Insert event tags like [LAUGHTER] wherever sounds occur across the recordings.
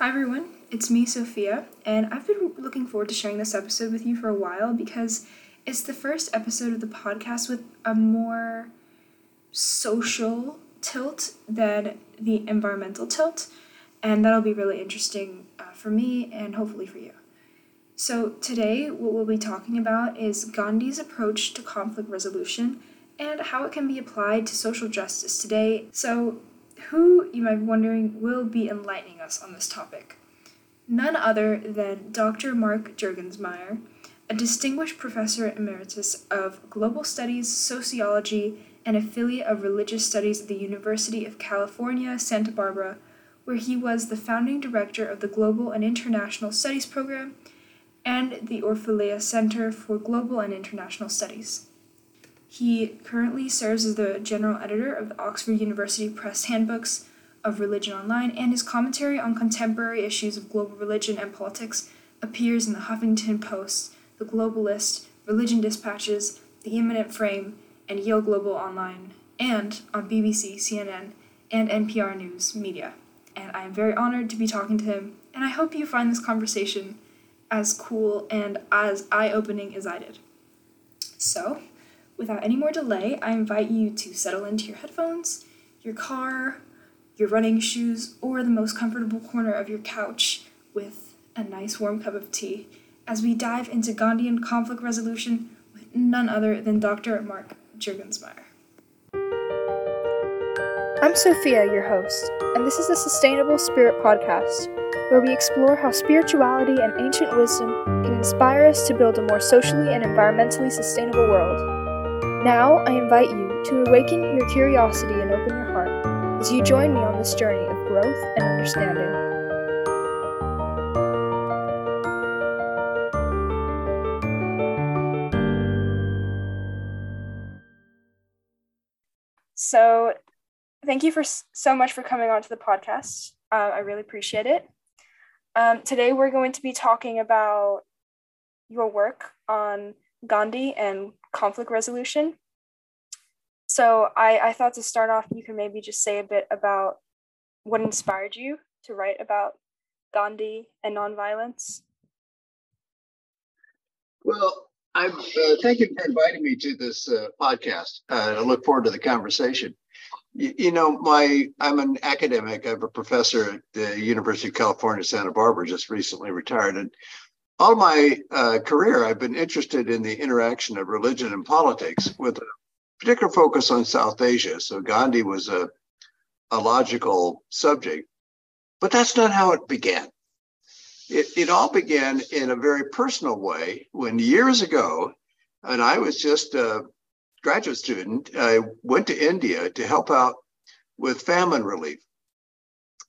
Hi, everyone. It's me, Sophia, and I've been looking forward to sharing this episode with you for a while because it's the first episode of the podcast with a more social tilt than the environmental tilt, and that'll be really interesting uh, for me and hopefully for you. So, today, what we'll be talking about is Gandhi's approach to conflict resolution and how it can be applied to social justice today. So, who, you might be wondering, will be enlightening us on this topic? None other than Dr. Mark Juergensmeyer, a distinguished professor emeritus of global studies, sociology, and affiliate of religious studies at the University of California, Santa Barbara, where he was the founding director of the Global and International Studies program and the Orfalea Center for Global and International Studies. He currently serves as the general editor of the Oxford University Press Handbooks of Religion Online, and his commentary on contemporary issues of global religion and politics appears in the Huffington Post, The Globalist, Religion Dispatches, The Immanent Frame, and Yale Global Online, and on BBC, CNN, and NPR News Media. And I am very honored to be talking to him, and I hope you find this conversation as cool and as eye opening as I did. So, Without any more delay, I invite you to settle into your headphones, your car, your running shoes, or the most comfortable corner of your couch with a nice warm cup of tea as we dive into Gandhian conflict resolution with none other than Dr. Mark Juergensmeyer. I'm Sophia, your host, and this is the Sustainable Spirit Podcast, where we explore how spirituality and ancient wisdom can inspire us to build a more socially and environmentally sustainable world. Now, I invite you to awaken your curiosity and open your heart as you join me on this journey of growth and understanding. So, thank you for so much for coming on to the podcast. Uh, I really appreciate it. Um, today, we're going to be talking about your work on Gandhi and conflict resolution. So I, I thought to start off, you can maybe just say a bit about what inspired you to write about Gandhi and nonviolence. Well, I uh, thank you for inviting me to this uh, podcast. Uh, I look forward to the conversation. You, you, know, my I'm an academic. I'm a professor at the University of California, Santa Barbara. Just recently retired, and all my uh, career, I've been interested in the interaction of religion and politics, with a particular focus on South Asia. So Gandhi was a, a logical subject, but that's not how it began. It, it all began in a very personal way when years ago, and I was just a graduate student, I went to India to help out with famine relief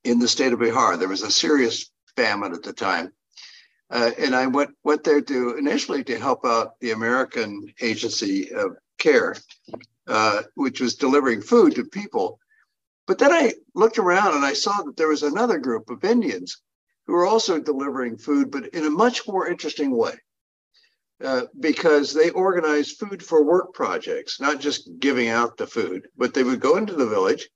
in the state of Bihar. There was a serious famine at the time. Uh, and I went went there to initially to help out the American Agency of Care, uh, which was delivering food to people. But then I looked around and I saw that there was another group of Indians who were also delivering food, but in a much more interesting way. Uh, because they organized food for work projects, not just giving out the food, but they would go into the village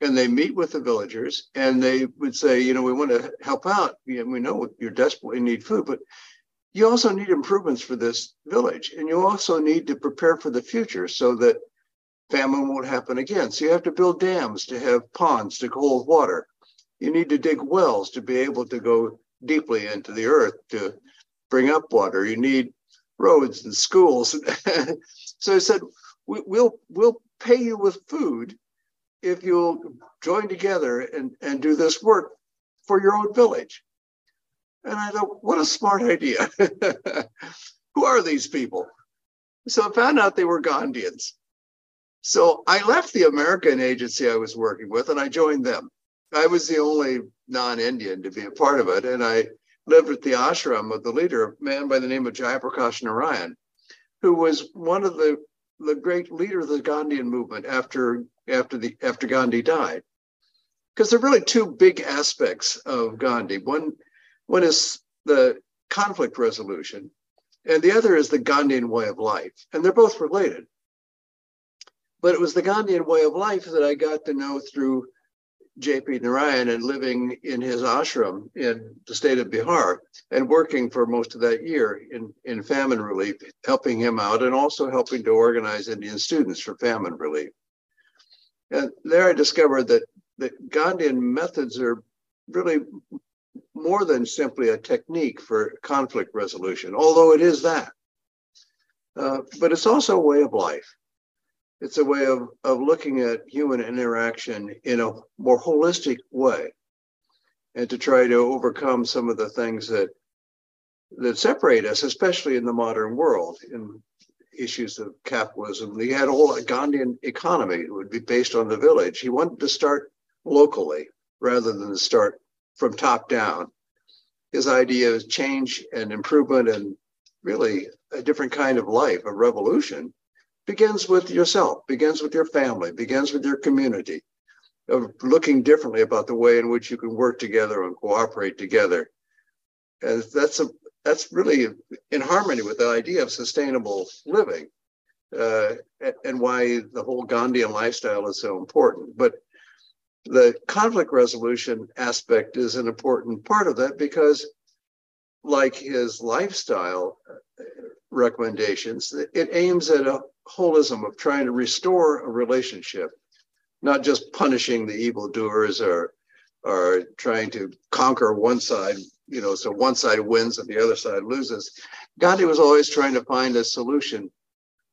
and they meet with the villagers and they would say, you know, we want to help out. we know you're desperately need food, but you also need improvements for this village. And you also need to prepare for the future so that famine won't happen again. So you have to build dams to have ponds to hold water. You need to dig wells to be able to go deeply into the earth to bring up water. You need roads and schools. [LAUGHS] so I said, we, will we'll pay you with food if you'll join together and, and do this work for your own village. And I thought, what a smart idea. [LAUGHS] Who are these people? So I found out they were Gandhians. So I left the American agency I was working with and I joined them. I was the only non Indian to be a part of it. And I lived at the ashram of the leader, a man by the name of Jayaprakash Narayan, who was one of the, the great leader of the Gandhian movement after after the after Gandhi died. Because there are really two big aspects of Gandhi. One, one is the conflict resolution, and the other is the Gandhian way of life. And they're both related. But it was the Gandhian way of life that I got to know through J.P. Narayan and living in his ashram in the state of Bihar and working for most of that year in, in famine relief, helping him out and also helping to organize Indian students for famine relief. And there I discovered that the Gandhian methods are really more than simply a technique for conflict resolution, although it is that. Uh, but it's also a way of life. It's a way of, of looking at human interaction in a more holistic way and to try to overcome some of the things that that separate us, especially in the modern world, in issues of capitalism. He had all a whole Gandhian economy. It would be based on the village. He wanted to start locally rather than to start from top down. His idea of change and improvement and really a different kind of life, a revolution, begins with yourself, begins with your family, begins with your community, of looking differently about the way in which you can work together and cooperate together. And that's a that's really in harmony with the idea of sustainable living uh, and why the whole Gandhian lifestyle is so important. But the conflict resolution aspect is an important part of that because, like his lifestyle uh, recommendations, it aims at a holism of trying to restore a relationship, not just punishing the evildoers or or trying to conquer one side, you know, so one side wins and the other side loses. Gandhi was always trying to find a solution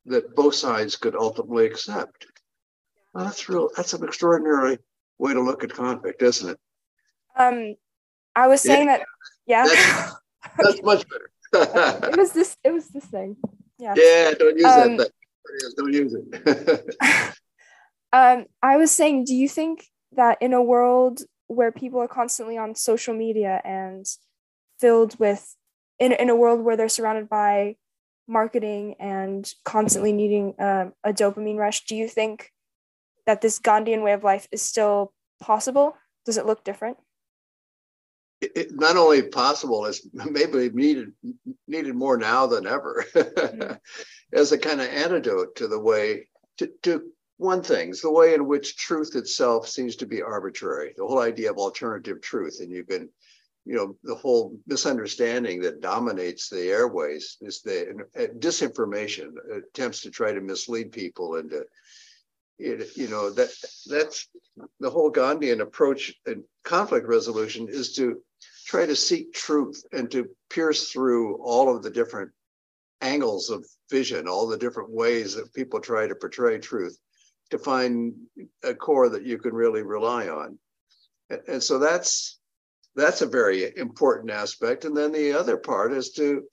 that both sides could ultimately accept. Well, that's real. That's an extraordinary way to look at conflict, isn't it? Um, I was saying yeah. that. Yeah. That's, [LAUGHS] that's much better. [LAUGHS] it was this. It was this thing. Yeah. Yeah. Don't use um, that. Don't use it. [LAUGHS] um, I was saying, do you think that in a world where people are constantly on social media and filled with, in, in a world where they're surrounded by marketing and constantly needing uh, a dopamine rush, do you think that this Gandhian way of life is still possible? Does it look different? It, it, not only possible, it's maybe needed needed more now than ever, mm-hmm. [LAUGHS] as a kind of antidote to the way to, to one thing the way in which truth itself seems to be arbitrary. The whole idea of alternative truth, and you can, you know, the whole misunderstanding that dominates the airways is the disinformation attempts to try to mislead people into it, you know that that's the whole Gandhian approach in conflict resolution is to try to seek truth and to pierce through all of the different angles of vision, all the different ways that people try to portray truth, to find a core that you can really rely on. And so that's that's a very important aspect. And then the other part is to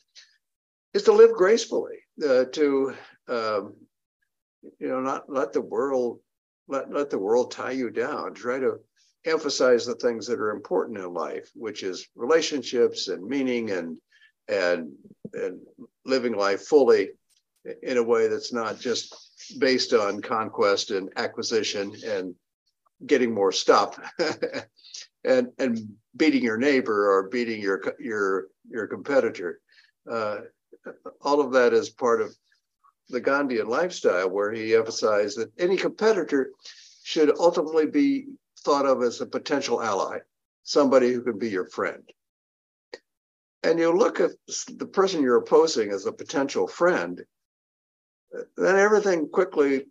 is to live gracefully, uh, to um, you know, not let the world let let the world tie you down. Try to emphasize the things that are important in life, which is relationships and meaning and and and living life fully in a way that's not just based on conquest and acquisition and getting more stuff [LAUGHS] and and beating your neighbor or beating your your your competitor uh, all of that is part of the Gandhian lifestyle, where he emphasized that any competitor should ultimately be thought of as a potential ally, somebody who can be your friend. And you look at the person you're opposing as a potential friend, then everything quickly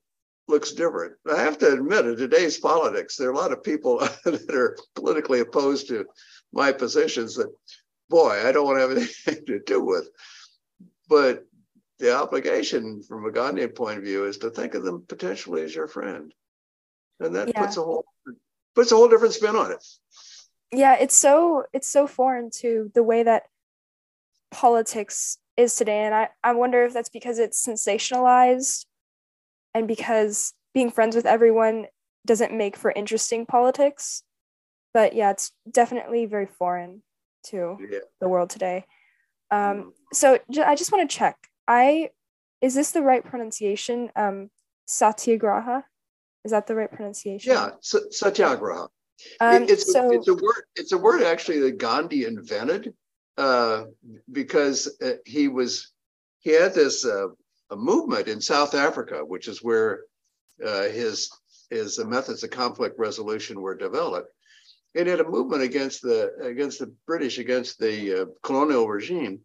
looks different. I have to admit, in today's politics, there are a lot of people [LAUGHS] that are politically opposed to my positions that, boy, I don't want to have anything [LAUGHS] to do with. But the obligation from a Gandhian point of view is to think of them potentially as your friend. And that yeah. puts a whole puts a whole different spin on it. Yeah, it's so it's so foreign to the way that politics is today. And I, I wonder if that's because it's sensationalized and because being friends with everyone doesn't make for interesting politics. But yeah, it's definitely very foreign to yeah. the world today. Um, mm. so I just want to check I is this the right pronunciation? Um, satyagraha, is that the right pronunciation? Yeah, satyagraha. Um, it's, so, it's a word. It's a word actually that Gandhi invented uh, because uh, he was he had this uh, a movement in South Africa, which is where uh, his his methods of conflict resolution were developed. it had a movement against the against the British, against the uh, colonial regime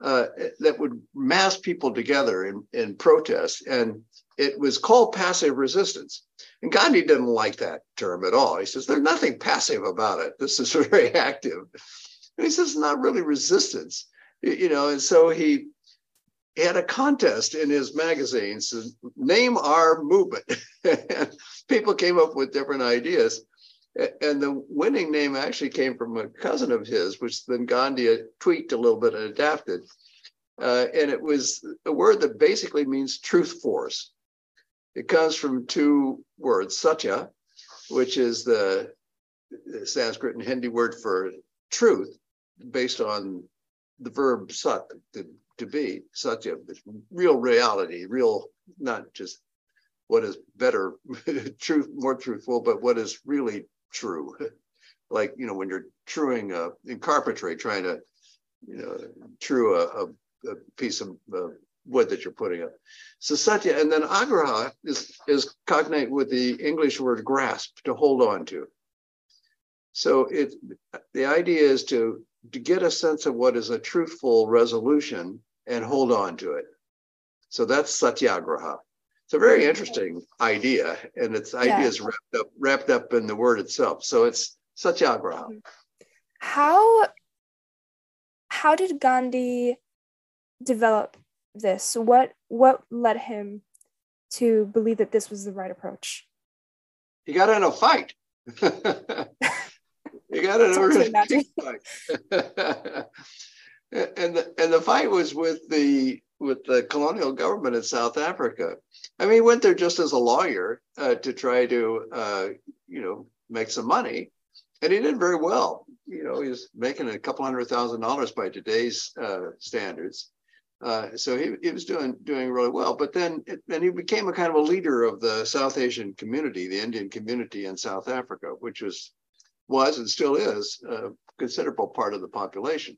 uh, that would mass people together in, in protest. And it was called passive resistance. And Gandhi didn't like that term at all. He says, there's nothing passive about it. This is [LAUGHS] very active. And he says, it's not really resistance, you know, and so he, he had a contest in his magazines to name our movement. [LAUGHS] people came up with different ideas. And the winning name actually came from a cousin of his, which then Gandhi tweaked a little bit and adapted. Uh, and it was a word that basically means truth force. It comes from two words, satya, which is the, Sanskrit and Hindi word for truth, based on the verb sat, to, to be, satya, real reality, real, not just what is better, [LAUGHS] truth, more truthful, but what is really true. [LAUGHS] like, you know, when you're truing uh, in carpentry, trying to, you know, true a, a, a piece of uh, wood that you're putting up. So satya, and then agraha is, is cognate with the English word grasp, to hold on to. So it the idea is to, to get a sense of what is a truthful resolution and hold on to it. So that's satyagraha. It's a very interesting idea, and its yeah. idea is wrapped up wrapped up in the word itself. So it's satyagraha. Mm-hmm. How how did Gandhi develop this? What what led him to believe that this was the right approach? He got in a fight. [LAUGHS] he got in a [LAUGHS] really fight. [LAUGHS] and the, and the fight was with the with the colonial government in South Africa. I mean, he went there just as a lawyer uh, to try to, uh, you know, make some money, and he did very well. You know, he was making a couple hundred thousand dollars by today's uh, standards. Uh, so he, he was doing doing really well. But then then he became a kind of a leader of the South Asian community, the Indian community in South Africa, which was was and still is a considerable part of the population.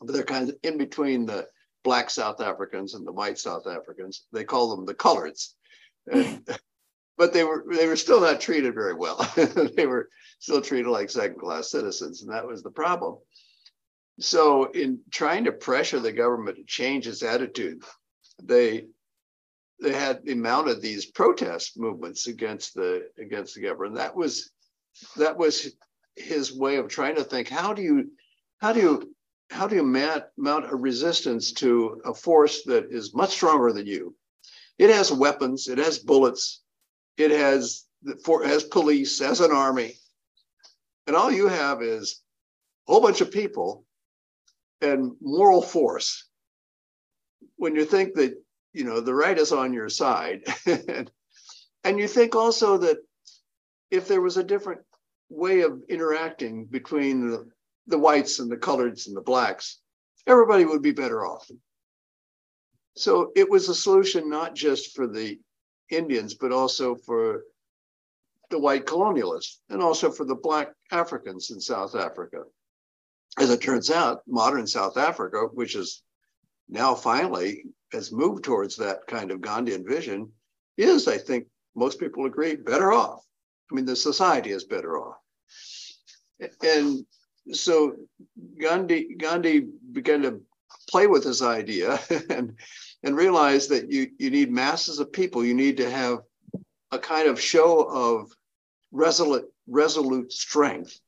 But they're kind of in between the black South Africans and the white South Africans. They call them the coloreds. And, [LAUGHS] but they were they were still not treated very well. [LAUGHS] they were still treated like second class citizens, and that was the problem. So, in trying to pressure the government to change its attitude, they they had they mounted these protest movements against the against the government. That was that was his way of trying to think how do you how do you how do you mount, mount a resistance to a force that is much stronger than you? It has weapons, it has bullets, it has for has police, as an army, and all you have is a whole bunch of people and moral force when you think that you know the right is on your side [LAUGHS] and you think also that if there was a different way of interacting between the, the whites and the coloreds and the blacks everybody would be better off so it was a solution not just for the indians but also for the white colonialists and also for the black africans in south africa as it turns out, modern South Africa, which is now finally has moved towards that kind of Gandhian vision, is, I think most people agree, better off. I mean, the society is better off. And so Gandhi, Gandhi began to play with this idea [LAUGHS] and, and realize that you, you need masses of people. You need to have a kind of show of resolute, resolute strength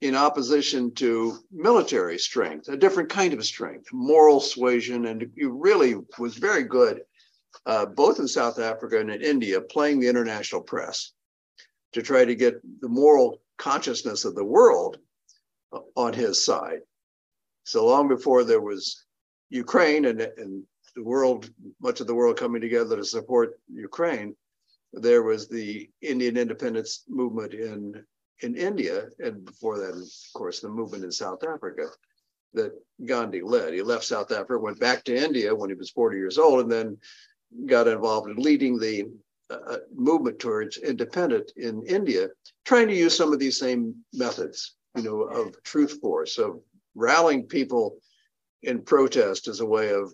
in opposition to military strength, a different kind of strength, moral suasion, and he really was very good, uh, both in South Africa and in India, playing the international press to try to get the moral consciousness of the world on his side. So long before there was Ukraine and, and the world, much of the world coming together to support Ukraine, there was the Indian independence movement in in India, and before that, of course, the movement in South Africa that Gandhi led. He left South Africa, went back to India when he was 40 years old, and then got involved in leading the uh, movement towards independence in India, trying to use some of these same methods, you know, of truth force, of rallying people in protest as a way of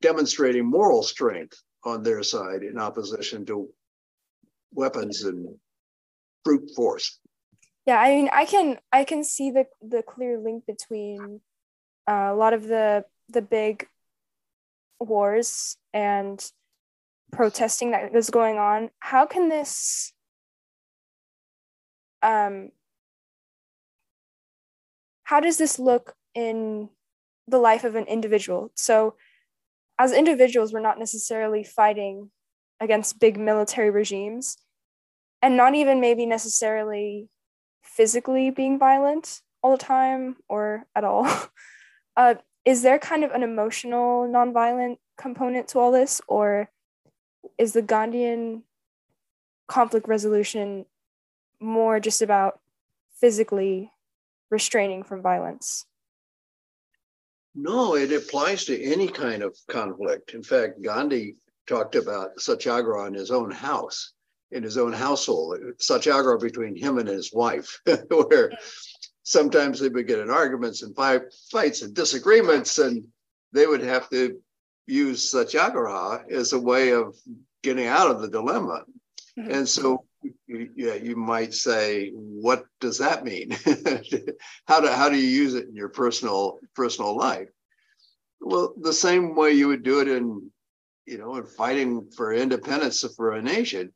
demonstrating moral strength on their side in opposition to weapons and brute force. Yeah, I mean, I can I can see the the clear link between uh, a lot of the the big wars and protesting that is going on. How can this um how does this look in the life of an individual? So as individuals, we're not necessarily fighting against big military regimes and not even maybe necessarily physically being violent all the time or at all. [LAUGHS] Uh, is there kind of an emotional nonviolent component to all this, or is the Gandhian conflict resolution more just about physically restraining from violence? No, it applies to any kind of conflict. In fact, Gandhi talked about satyagraha in his own house, in his own household, satyagraha between him and his wife, [LAUGHS] where sometimes they would get in arguments and fights and disagreements, and they would have to use satyagraha as a way of getting out of the dilemma. Mm-hmm. And so, yeah, you might say, what does that mean? [LAUGHS] how do how do you use it in your personal personal life? Well, the same way you would do it in, you know, in fighting for independence for a nation,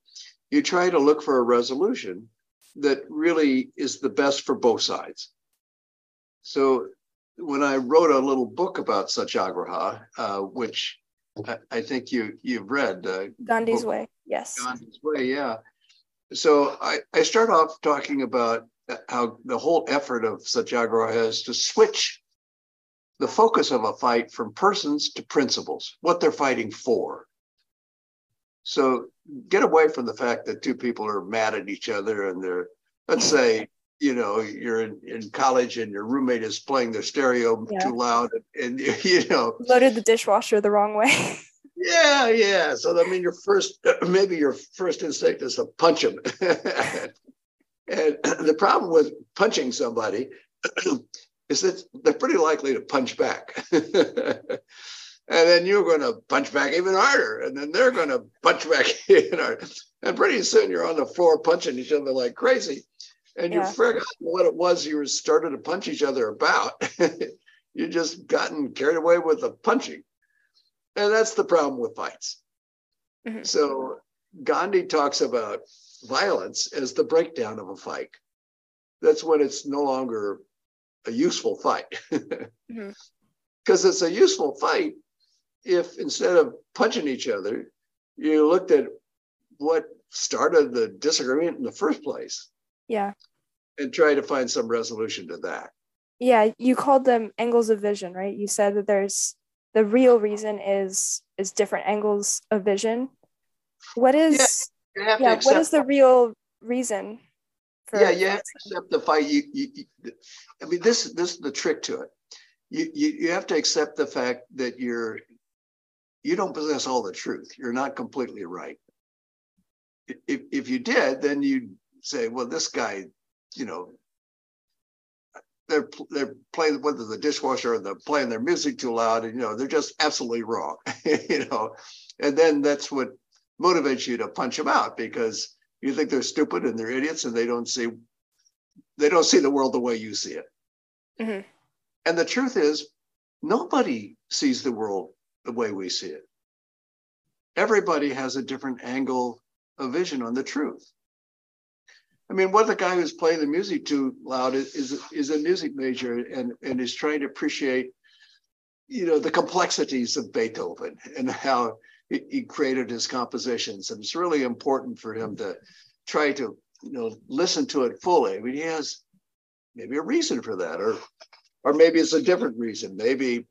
you try to look for a resolution that really is the best for both sides. So when I wrote a little book about Satyagraha, uh, which I, I, think you you've read, uh, Gandhi's book, Way, yes. Gandhi's Way, yeah. So I, I start off talking about how the whole effort of Satyagraha is to switch the focus of a fight from persons to principles, what they're fighting for. So get away from the fact that two people are mad at each other and they're, let's say, you know, you're in, in college and your roommate is playing their stereo yeah. too loud and, and, [LAUGHS] you know, loaded the dishwasher the wrong way. [LAUGHS] yeah, yeah. So, I mean, your first, [CLEARS THROAT] maybe your first instinct is to punch them. [LAUGHS] and the problem with punching somebody [CLEARS THROAT] is that they're pretty likely to punch back [LAUGHS] and then you're going to punch back even harder, and then they're going to punch back [LAUGHS] even harder, and pretty soon you're on the floor punching each other like crazy, and yeah. you forgot what it was you were started to punch each other about. you just gotten carried away with the punching, and that's the problem with fights. Mm-hmm. So Gandhi talks about violence as the breakdown of a fight. That's when it's no longer a useful fight. Because [LAUGHS] mm-hmm. it's a useful fight if instead of punching each other, you looked at what started the disagreement in the first place. Yeah. And try to find some resolution to that. Yeah, you called them angles of vision, right? You said that there's the real reason is is different angles of vision. What is yeah, yeah what is the real reason for Yeah, you have to accept the fight. You, you, you I mean this this is the trick to it. You, you you have to accept the fact that you're you don't possess all the truth. You're not completely right. If, if you did, then you'd say, well, this guy, you know, they're they're playing whether the dishwasher or they're playing their music too loud, and you know they're just absolutely wrong, [LAUGHS] you know, and then that's what motivates you to punch them out because you think they're stupid and they're idiots and they don't see they don't see the world the way you see it. Mm-hmm. And the truth is, nobody sees the world the way we see it. Everybody has a different angle of vision on the truth. I mean, what the guy who's playing the music too loud is, is, a music major and, and is trying to appreciate, you know, the complexities of Beethoven and how he created his compositions. And it's really important for him to try to, you know, listen to it fully. I mean, he has maybe a reason for that, or or maybe it's a different reason. Maybe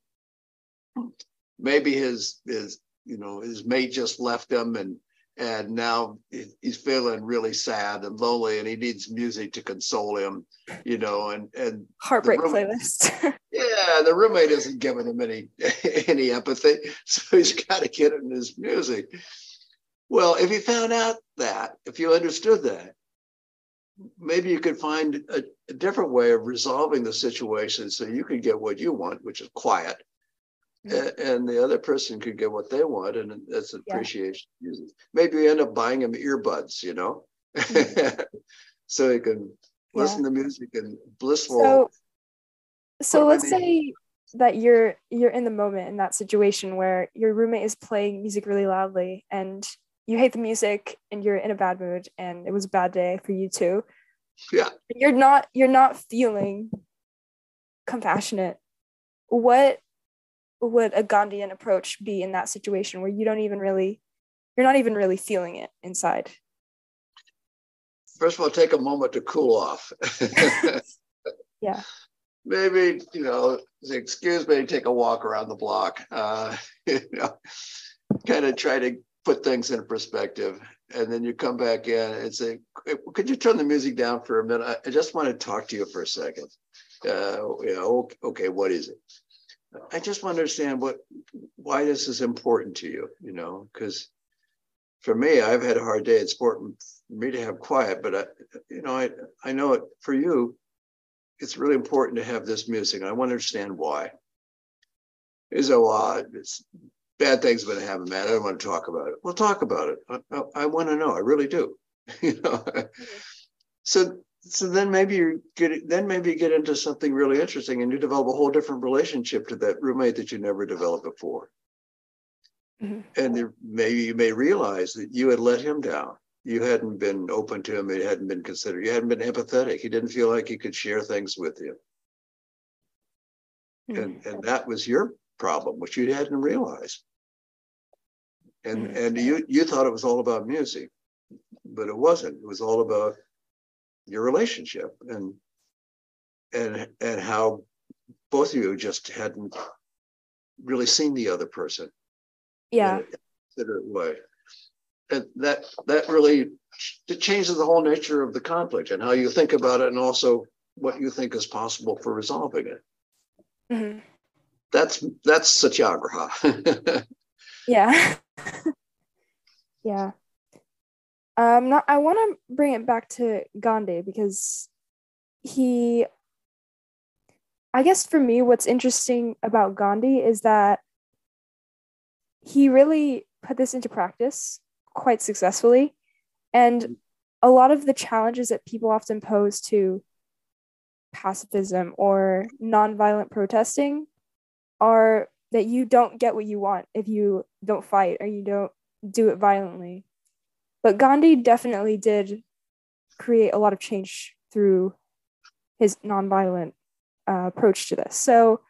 maybe his his you know his mate just left him and and now he's feeling really sad and lonely and he needs music to console him you know and and heartbreak playlist. [LAUGHS] Yeah the roommate isn't giving him any [LAUGHS] any empathy [LAUGHS] so he's got to get in his music. Well if you found out that if you understood that maybe you could find a, a different way of resolving the situation so you could get what you want which is quiet and the other person could get what they want, and that's appreciation. Yeah. Maybe you end up buying them earbuds, you know, mm-hmm. [LAUGHS] so you can listen to music and blissful. So, so let's say that you're you're in the moment in that situation where your roommate is playing music really loudly and you hate the music and you're in a bad mood and it was a bad day for you too. yeah. You're not you're not feeling compassionate. What would a Gandhian approach be in that situation where you don't even really you're not even really feeling it inside? First of all, take a moment to cool off. [LAUGHS] Yeah. Maybe, you know, excuse me, take a walk around the block. Uh, [LAUGHS] you know, kind of try to put things in perspective. And then you come back in and say, could you turn the music down for a minute? I just want to talk to you for a second. Uh, you know, okay, what is it? I just want to understand what why this is important to you, you know, because for me, I've had a hard day. It's important for me to have quiet, but I, you know, I I know it for you. It's really important to have this music. I want to understand why. Is a lot. It's bad things have been happening, man. I don't want to talk about it. We'll talk about it. I, I, I want to know. I really do. [LAUGHS] you know. Mm-hmm. So so then maybe you get then maybe you get into something really interesting and you develop a whole different relationship to that roommate that you never developed before. Mhm. And there, maybe you may realize that you had let him down. You hadn't been open to him. It hadn't been considered. You hadn't been empathetic. He didn't feel like he could share things with you. And, and that was your problem, which you hadn't realized. And, Mhm. and you, you thought it was all about music, but it wasn't. It was all about your relationship and, and, and how both of you just hadn't really seen the other person Yeah. in a considerate way. And that that really it changes the whole nature of the conflict and how you think about it, and also what you think is possible for resolving it. Mhm. That's that's satyagraha. [LAUGHS] Yeah. [LAUGHS] yeah. Um not I want to bring it back to Gandhi because he I guess for me what's interesting about Gandhi is that he really put this into practice quite successfully and a lot of the challenges that people often pose to pacifism or nonviolent protesting are that you don't get what you want if you don't fight or you don't do it violently. But Gandhi definitely did create a lot of change through his nonviolent uh, approach to this. So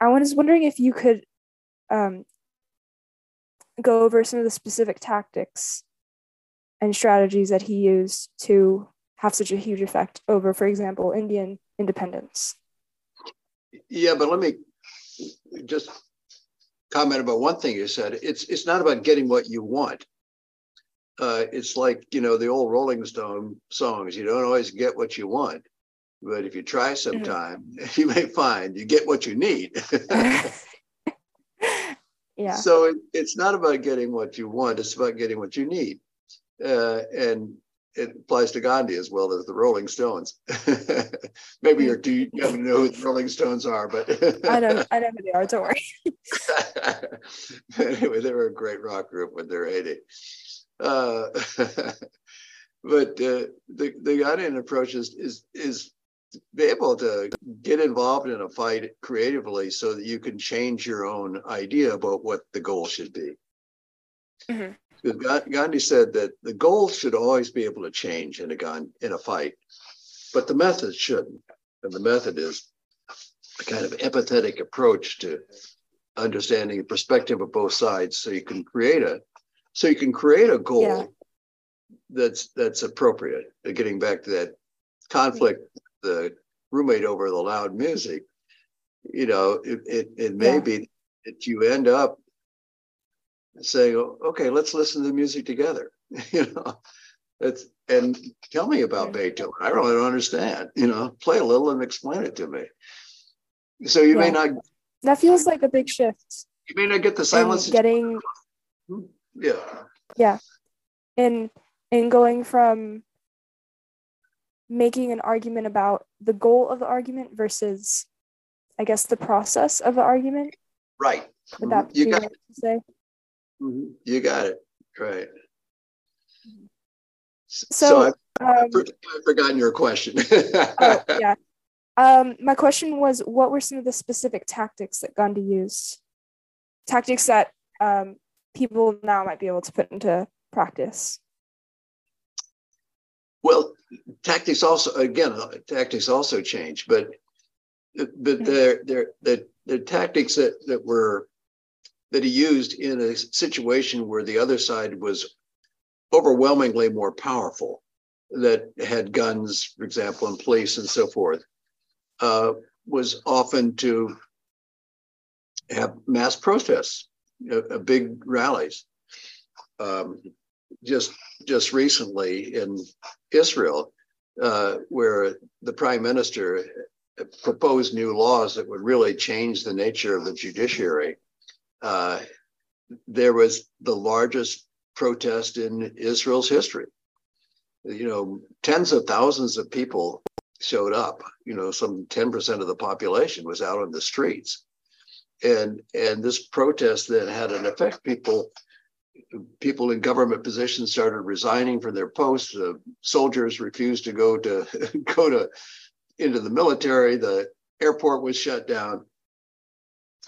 I was wondering if you could um, go over some of the specific tactics and strategies that he used to have such a huge effect over, for example, Indian independence. yeah, but let me just comment about one thing you said. It's it's not about getting what you want. Uh, it's like you know the old Rolling Stone songs. You don't always get what you want, but if you try sometime, [LAUGHS] you may find you get what you need. [LAUGHS] yeah. So it, it's not about getting what you want; it's about getting what you need, uh, and it applies to Gandhi as well as the Rolling Stones. [LAUGHS] Maybe you're too young to know who the Rolling Stones are, but I know I know who they are, don't worry. anyway, they were a great rock group when they're 80. Uh, [LAUGHS] but uh, the the Gandhian approach is is is be able to get involved in a fight creatively so that you can change your own idea about what the goal should be. Mhm. Gandhi said that the goal should always be able to change in a gun in a fight, but the method shouldn't. And the method is a kind of empathetic approach to understanding the perspective of both sides, so you can create a so you can create a goal Yeah. that's that's appropriate. Uh, Getting back to that conflict, the roommate over the loud music, you know, it it, it may Yeah. be that you end up saying, "Oh, okay, let's listen to the music together. [LAUGHS] you know, it's and tell me about. Beethoven. I really don't understand. You know, play a little and explain it to me. So you may not That feels like a big shift you may not get the silence. getting yeah. Yeah. In in going from making an argument about the goal of the argument versus I guess the process of the argument. Right. Would that you be got right to say? mhm. you got it. Right. S- So- I, I've forgotten your question. oh, [LAUGHS] yeah. Um, my question was what were some of the specific tactics that Gandhi used? Tactics that um, people now might be able to put into practice? Well, tactics also, again, tactics also change, but but mm-hmm. they're, they're, the the tactics that, that were that he used in a situation where the other side was overwhelmingly more powerful, that had guns, for example, and police and so forth, uh, was often to have mass protests, uh, big rallies. Um, just just recently in Israel, uh, where the prime minister proposed new laws that would really change the nature of the judiciary. Uh, there was the largest protest in Israel's history. You know, tens of thousands of people showed up. You know, some 10% of the population was out on the streets. And and this protest then had an effect. People people in government positions started resigning from their posts. Uh, soldiers refused to go to [LAUGHS] go to into the military. The airport was shut down.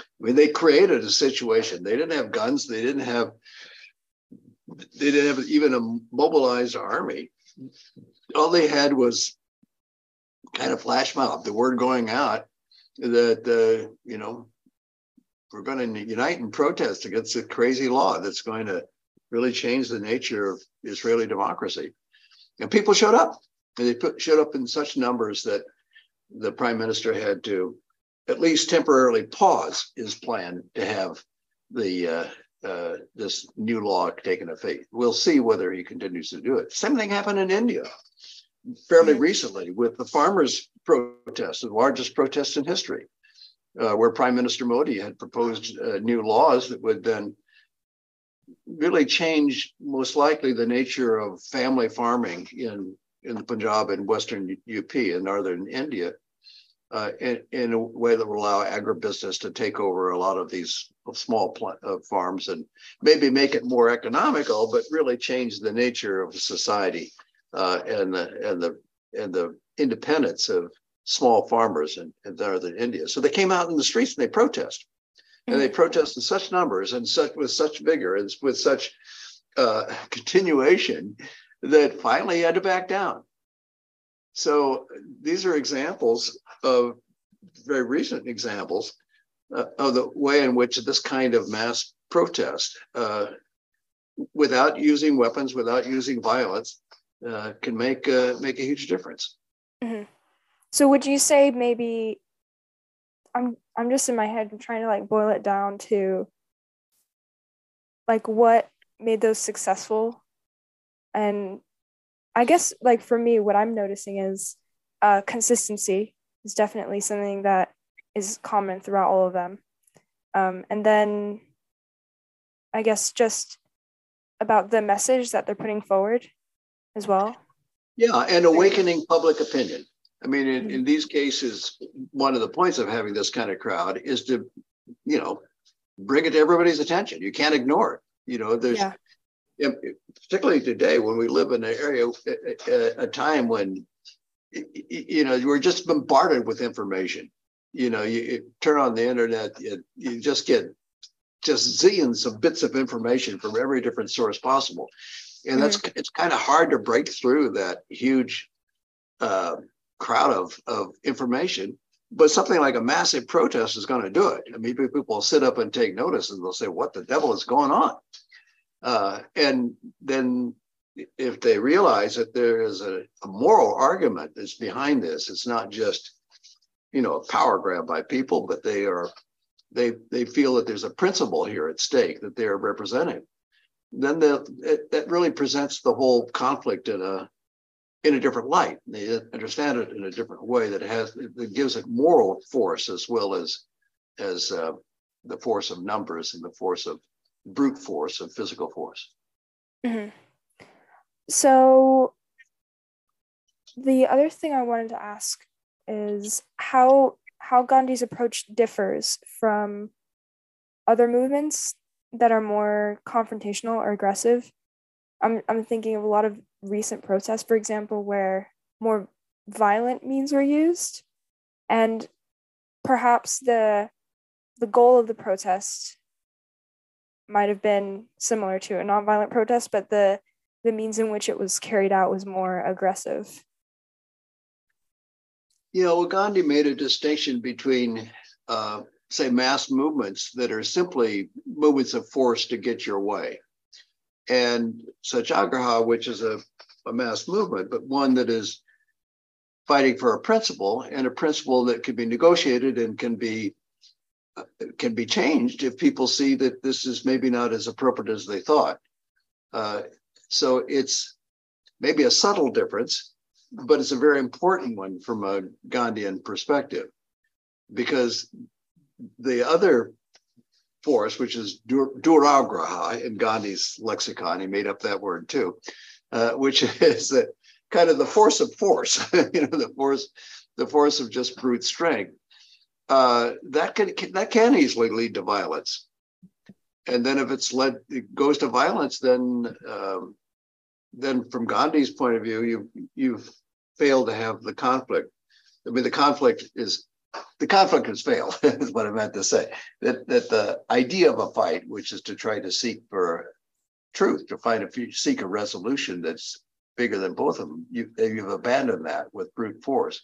I mean, they created a situation. They didn't have guns. They didn't have. They didn't have even a mobilized army. All they had was kind of flash mob, the word going out that uh, you know we're going to unite and protest against a crazy law that's going to really change the nature of Israeli democracy. And people showed up. And they put, showed up in such numbers that the prime minister had to at least temporarily pause his plan to have the uh, uh, this new law taken effect. We'll see whether he continues to do it. Same thing happened in India fairly recently with the farmers' protest, the largest protest in history, uh, where Prime Minister Modi had proposed uh, new laws that would then really change, most likely, the nature of family farming in in the Punjab and Western UP in northern India, uh, in, in, a way that will allow agribusiness to take over a lot of these small uh, farms and maybe make it more economical, but really change the nature of society uh, and the and the and the independence of small farmers in, in northern India. So they came out in the streets and they protest, and they mm-hmm. protest in such numbers and such with such vigor and with such uh, continuation that finally had to back down. So these are examples of very recent examples uh, of the way in which this kind of mass protest, uh, without using weapons, without using violence, uh, can make uh, make a huge difference. Mm-hmm. So would you say maybe I'm I'm just in my head I'm trying to like boil it down to like what made those successful and I guess like for me, what I'm noticing is uh, consistency is definitely something that is common throughout all of them. Um, and then I guess just about the message that they're putting forward as well. Yeah, and awakening public opinion. I mean, in, in these cases, one of the points of having this kind of crowd is to, you know, bring it to everybody's attention. You can't ignore it. You know, there's yeah particularly today when we live in an area, a, a time when you know we're just bombarded with information. You know, you, you turn on the internet, you, you just get just zillions of bits of information from every different source possible, and that's mm-hmm. it's kind of hard to break through that huge uh, crowd of of information. But something like a massive protest is going to do it. I mean, people will sit up and take notice, and they'll say, "What the devil is going on?" Uh, and then if they realize that there is a, a, moral argument that's behind this, it's not just, you know, a power grab by people, but they are, they they feel that there's a principle here at stake that they're representing. Then the, it, that really presents the whole conflict in a in a different light. They understand it in a different way that has that gives it moral force as well as as uh, the force of numbers and the force of brute force of physical force. Mm-hmm. So, the other thing I wanted to ask is how how Gandhi's approach differs from other movements that are more confrontational or aggressive. I'm I'm thinking of a lot of recent protests, for example, where more violent means were used. And perhaps the the goal of the protest might have been similar to a nonviolent protest, but the the means in which it was carried out was more aggressive. You know, Gandhi made a distinction between, uh, say, mass movements that are simply movements of force to get your way, and Satyagraha, which is a, a mass movement, but one that is fighting for a principle and a principle that can be negotiated and can be uh, can be changed if people see that this is maybe not as appropriate as they thought. Uh, so it's maybe a subtle difference, but it's a very important one from a Gandhian perspective, because the other force, which is dur- duragraha in Gandhi's lexicon, he made up that word too, uh, which [LAUGHS] is the, kind of the force of force, [LAUGHS] you know, the force, the force of just brute strength. Uh, that can that can easily lead to violence, and then if it's led it goes to violence, then um, then from Gandhi's point of view, you you've failed to have the conflict. I mean, the conflict is the conflict has failed. [LAUGHS] is what I meant to say. That that the idea of a fight, which is to try to seek for truth, to find a few seek a resolution that's bigger than both of them, you, you've abandoned that with brute force.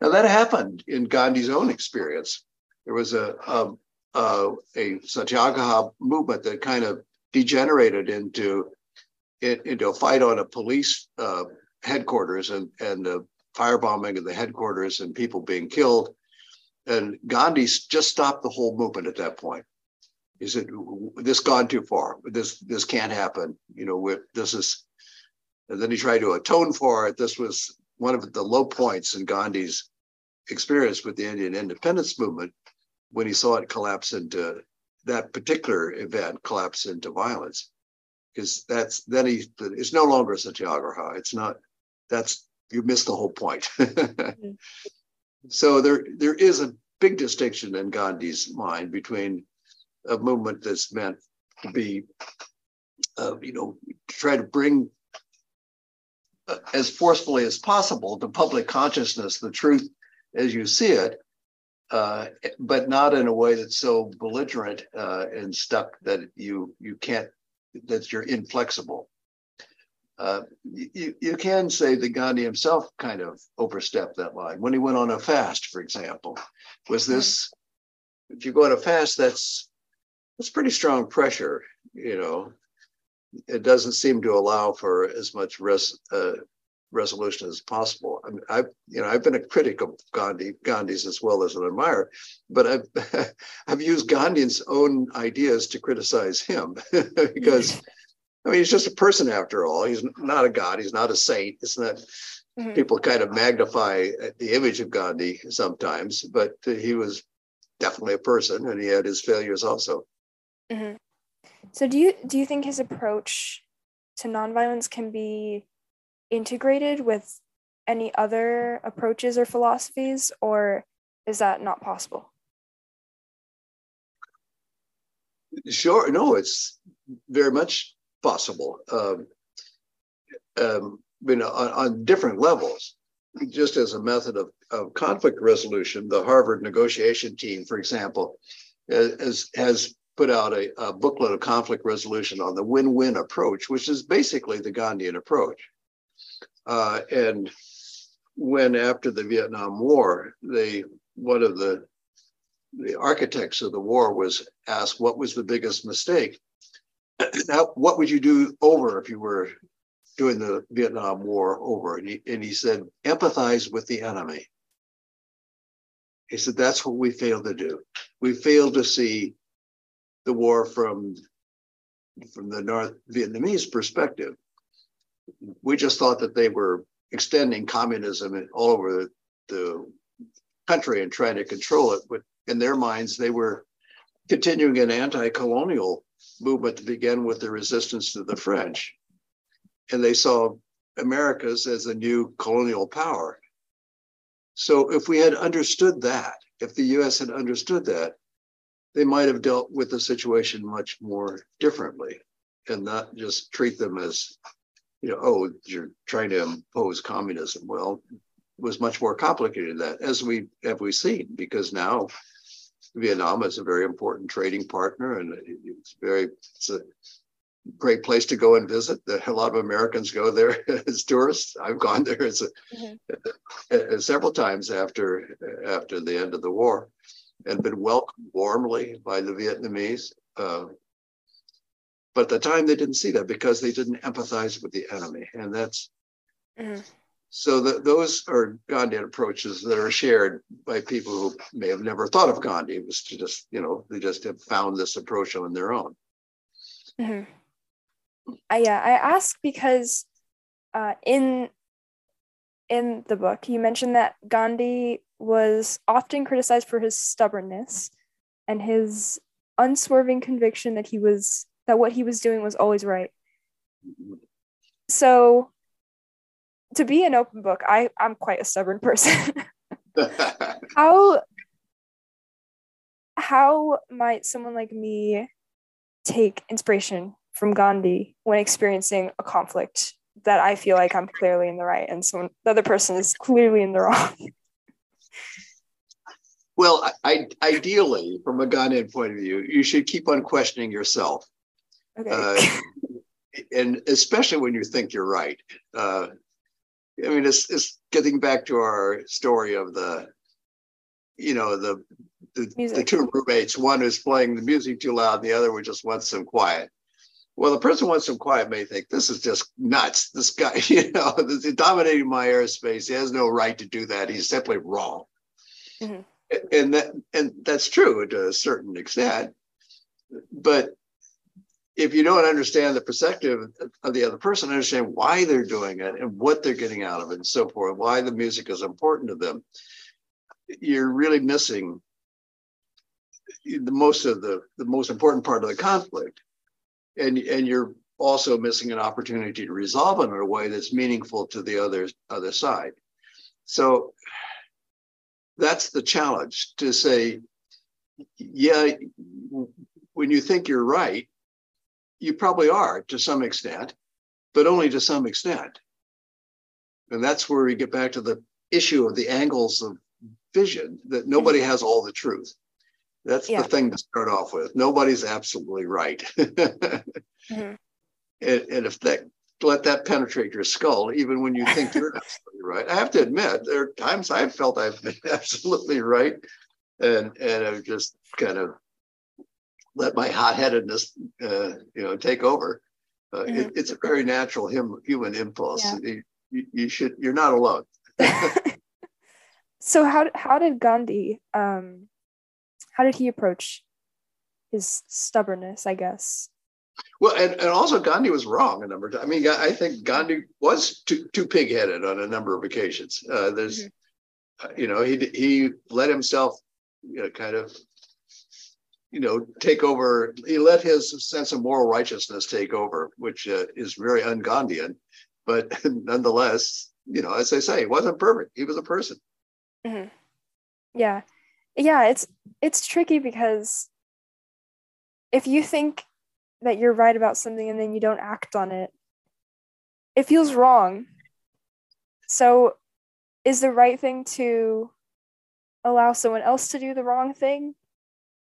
Now that happened in Gandhi's own experience. There was a a, a, a satyagraha movement that kind of degenerated into into a fight on a police uh, headquarters and and the firebombing of the headquarters and people being killed. And Gandhi just stopped the whole movement at that point. He said, "This gone too far. This this can't happen. You know, this is." And then he tried to atone for it. This was one of the low points in Gandhi's experience with the Indian independence movement when he saw it collapse into that particular event collapse into violence because that's then he it's no longer satyagraha. It's not that's you missed the whole point. mm-hmm. [LAUGHS] So there there is a big distinction in Gandhi's mind between a movement that's meant to be, uh, you know, to try to bring uh, as forcefully as possible to public consciousness the truth as you see it, uh, but not in a way that's so belligerent uh, and stuck that you you can't that you're inflexible. Uh, you, you can say that Gandhi himself kind of overstepped that line when he went on a fast, for example. Was this, if you go on a fast, that's that's pretty strong pressure, you know. It doesn't seem to allow for as much res, uh, resolution as possible. I mean, I've you know I've been a critic of Gandhi, Gandhi's as well as an admirer, but I've [LAUGHS] I've used Gandhi's own ideas to criticize him [LAUGHS] because I mean he's just a person after all. He's not a god. He's not a saint. It's not. Mm-hmm. People kind of magnify the image of Gandhi sometimes, but he was definitely a person, and he had his failures also. Mm-hmm. So, do you do you think his approach to nonviolence can be integrated with any other approaches or philosophies, or is that not possible? Sure, no, it's very much possible. Um, um, you know, on, on, different levels, just as a method of, of conflict resolution, the Harvard negotiation team, for example, has, has put out a, a booklet of conflict resolution on the win-win approach, which is basically the Gandhian approach. Uh, and when after the Vietnam War, they one of the the architects of the war was asked what was the biggest mistake. [CLEARS THROAT] Now, what would you do over if you were doing the Vietnam War over? And he, and he said, empathize with the enemy. He said, that's what we failed to do. We failed to see the war from, from the North Vietnamese perspective we just thought that they were extending communism all over the country and trying to control it. But in their minds, they were continuing an anti-colonial movement to begin with the resistance to the French. And they saw Americas as a new colonial power. So if we had understood that, if the US had understood that, they might have dealt with the situation much more differently and not just treat them as you know, oh, you're trying to impose communism. Well, was much more complicated than that, as we have we seen, because now Vietnam is a very important trading partner, and it's very it's a great place to go and visit. A lot of Americans go there [LAUGHS] as tourists. I've gone there as a, mm-hmm. [LAUGHS] several times after after the end of the war, and been welcomed warmly by the Vietnamese. Uh, but at the time they didn't see that because they didn't empathize with the enemy, and that's. Mm-hmm. So the, those are Gandhian approaches that are shared by people who may have never thought of Gandhi. It was to just, you know, they just have found this approach on their own. Mm-hmm. I, yeah, I ask because uh, in in the book you mentioned that Gandhi was often criticized for his stubbornness and his unswerving conviction that he was that what he was doing was always right. So to be an open book, I, I'm quite a stubborn person. [LAUGHS] how how might someone like me take inspiration from Gandhi when experiencing a conflict that I feel like I'm clearly in the right and someone the other person is clearly in the wrong. [LAUGHS] Well, I, ideally, from a Gandhian point of view, you should keep on questioning yourself. Okay. Uh, and especially when you think you're right. Uh, I mean, it's, it's getting back to our story of the, you know, the the, the two roommates. One is playing the music too loud, and the other one just wants some quiet. Well, the person wants some quiet may think this is just nuts. This guy, [LAUGHS] you know, he's dominating my airspace. He has no right to do that. He's simply wrong. Mm-hmm. And that and that's true to a certain extent. But if you don't understand the perspective of the other person, understand why they're doing it and what they're getting out of it and so forth, why the music is important to them, you're really missing the most of the the most important part of the conflict and and you're also missing an opportunity to resolve it in a way that's meaningful to the other other side. So that's the challenge to say, yeah, when you think you're right, you probably are to some extent, but only to some extent. And that's where we get back to the issue of the angles of vision that nobody mm-hmm. has all the truth. That's yeah. the thing to start off with. Nobody's absolutely right. mm-hmm. [LAUGHS] and, and if that let that penetrate your skull, even when you think you're [LAUGHS] absolutely right. I have to admit, there are times I've felt I've been [LAUGHS] absolutely right, and and I've just kind of let my hot-headedness, uh, you know, take over. Uh, mm-hmm. it, it's a very natural hum, human impulse. Yeah. You, you, should. You're not alone. so how how did Gandhi um, how did he approach his stubbornness i guess well and, and also gandhi was wrong a number of times i mean i think gandhi was too, too pig-headed on a number of occasions uh, there's mm-hmm. uh, you know he he let himself you know kind of you know take over he let his sense of moral righteousness take over which uh, is very un-gandhian but [LAUGHS] nonetheless you know as i say he wasn't perfect he was a person mm-hmm. yeah yeah it's it's tricky because if you think that you're right about something and then you don't act on it it feels wrong. So is the right thing to allow someone else to do the wrong thing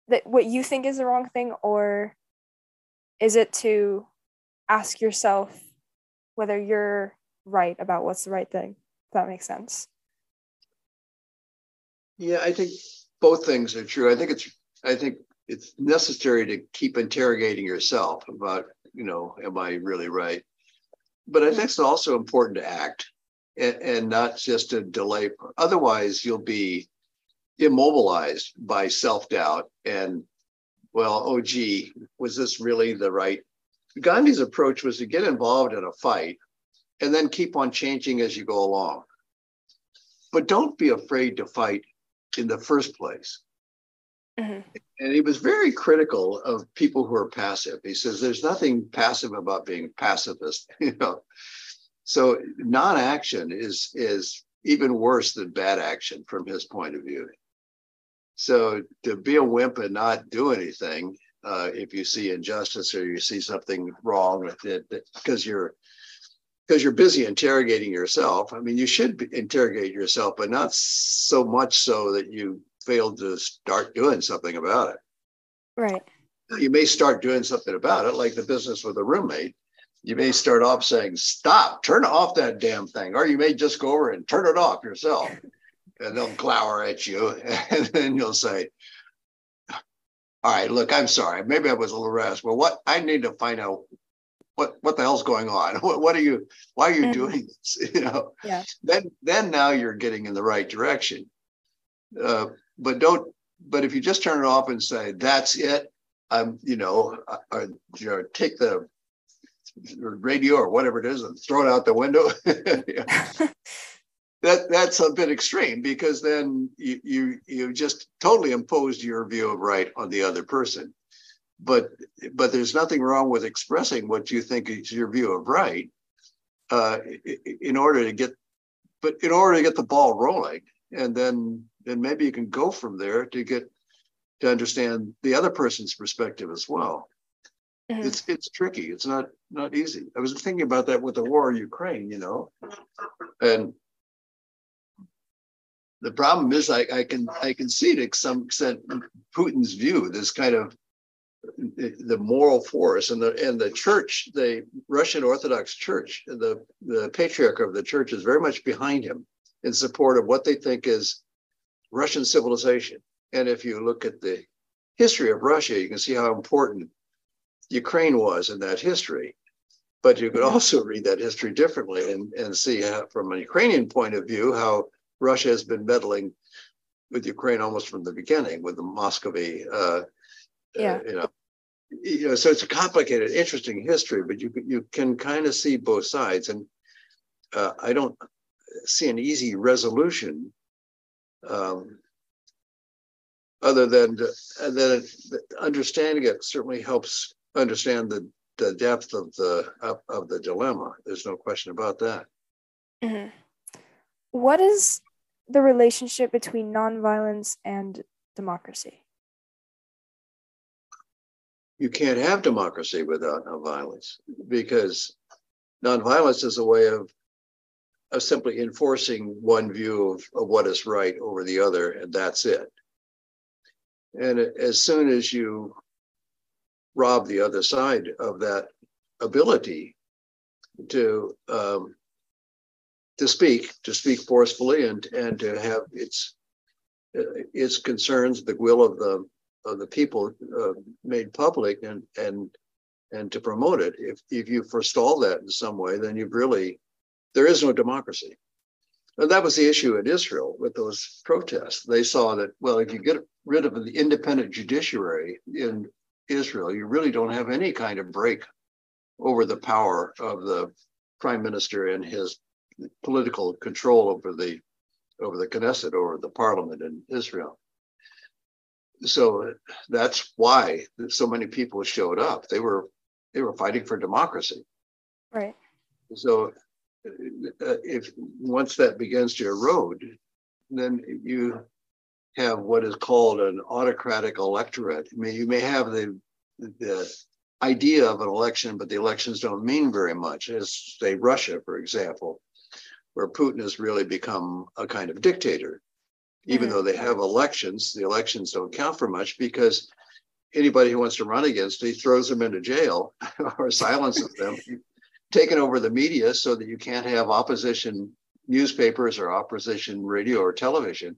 that what you think is the wrong thing or is it to ask yourself whether you're right about what's the right thing? If that makes sense. Yeah i think both things are true. I think it's I think it's necessary to keep interrogating yourself about, you know, am I really right? But I think it's also important to act and, and not just to delay. Otherwise, you'll be immobilized by self-doubt and well, oh gee, was this really the right? Gandhi's approach was to get involved in a fight and then keep on changing as you go along. But don't be afraid to fight in the first place. Mm-hmm. And he was very critical of people who are passive. He says there's nothing passive about being pacifist, [LAUGHS] you know. So non-action is is even worse than bad action from his point of view. So to be a wimp and not do anything, uh, if you see injustice or you see something wrong with it, because you're because you're busy interrogating yourself. I mean, you should interrogate yourself, but not so much so that you fail to start doing something about it. Right. You may start doing something about it, like the business with a roommate. You may start off saying, Stop, turn off that damn thing. Or you may just go over and turn it off yourself. And they'll glower at you. [LAUGHS] And then you'll say, All right, look, I'm sorry. Maybe I was a little rash, but what I need to find out what what the hell's going on? [LAUGHS] What what are you? Why are you mm-hmm. doing this? [LAUGHS] You know. Yeah. Then then now you're getting in the right direction. Uh, but don't. But if you just turn it off and say that's it, I'm you know, I, I, you know take the radio or whatever it is and throw it out the window. [LAUGHS] that that's a bit extreme because then you you you just totally imposed your view of right on the other person but but there's nothing wrong with expressing what you think is your view of right uh, in order to get but in order to get the ball rolling. And then then maybe you can go from there to get to understand the other person's perspective as well. Mm-hmm. it's it's tricky. It's not not easy. I was thinking about that with the war in ukraine you know? And the problem is I, I can I can see to some extent Putin's view, this kind of the moral force and the and the church, the Russian Orthodox Church, the the patriarch of the church is very much behind him in support of what they think is Russian civilization. And if you look at the history of Russia, you can see how important Ukraine was in that history. But you could also read that history differently and, and see how, from a Ukrainian point of view how Russia has been meddling with Ukraine almost from the beginning with the Muscovy uh, yeah. Uh, you know, you know, so it's a complicated, interesting history, but you you can kind of see both sides, and uh, I don't see an easy resolution, um, other than then understanding it certainly helps understand the the depth of the of, of the dilemma. There's no question about that. Mm-hmm. What is the relationship between nonviolence and democracy? You can't have democracy without nonviolence because nonviolence is a way of, of simply enforcing one view of, of what is right over the other, and that's it. And as soon as you rob the other side of that ability to um, to speak, to speak forcefully, and and to have its its concerns, the will of the of the people uh, made public and and and to promote it. If if you forestall that in some way, then you've really there is no democracy. And that was the issue in Israel with those protests. They saw that well, if you get rid of the independent judiciary in Israel, you really don't have any kind of break over the power of the prime minister and his political control over the over the Knesset, over the parliament in Israel so that's why so many people showed up. They were they were fighting for democracy. Right. So uh, if once that begins to erode, then you have what is called an autocratic electorate. I mean, you may have the the idea of an election, but the elections don't mean very much. As say Russia, for example, where Putin has really become a kind of dictator even mm-hmm. though they have elections, the elections don't count for much because anybody who wants to run against he throws them into jail [LAUGHS] or silences them, [LAUGHS] taking over the media so that you can't have opposition newspapers or opposition radio or television.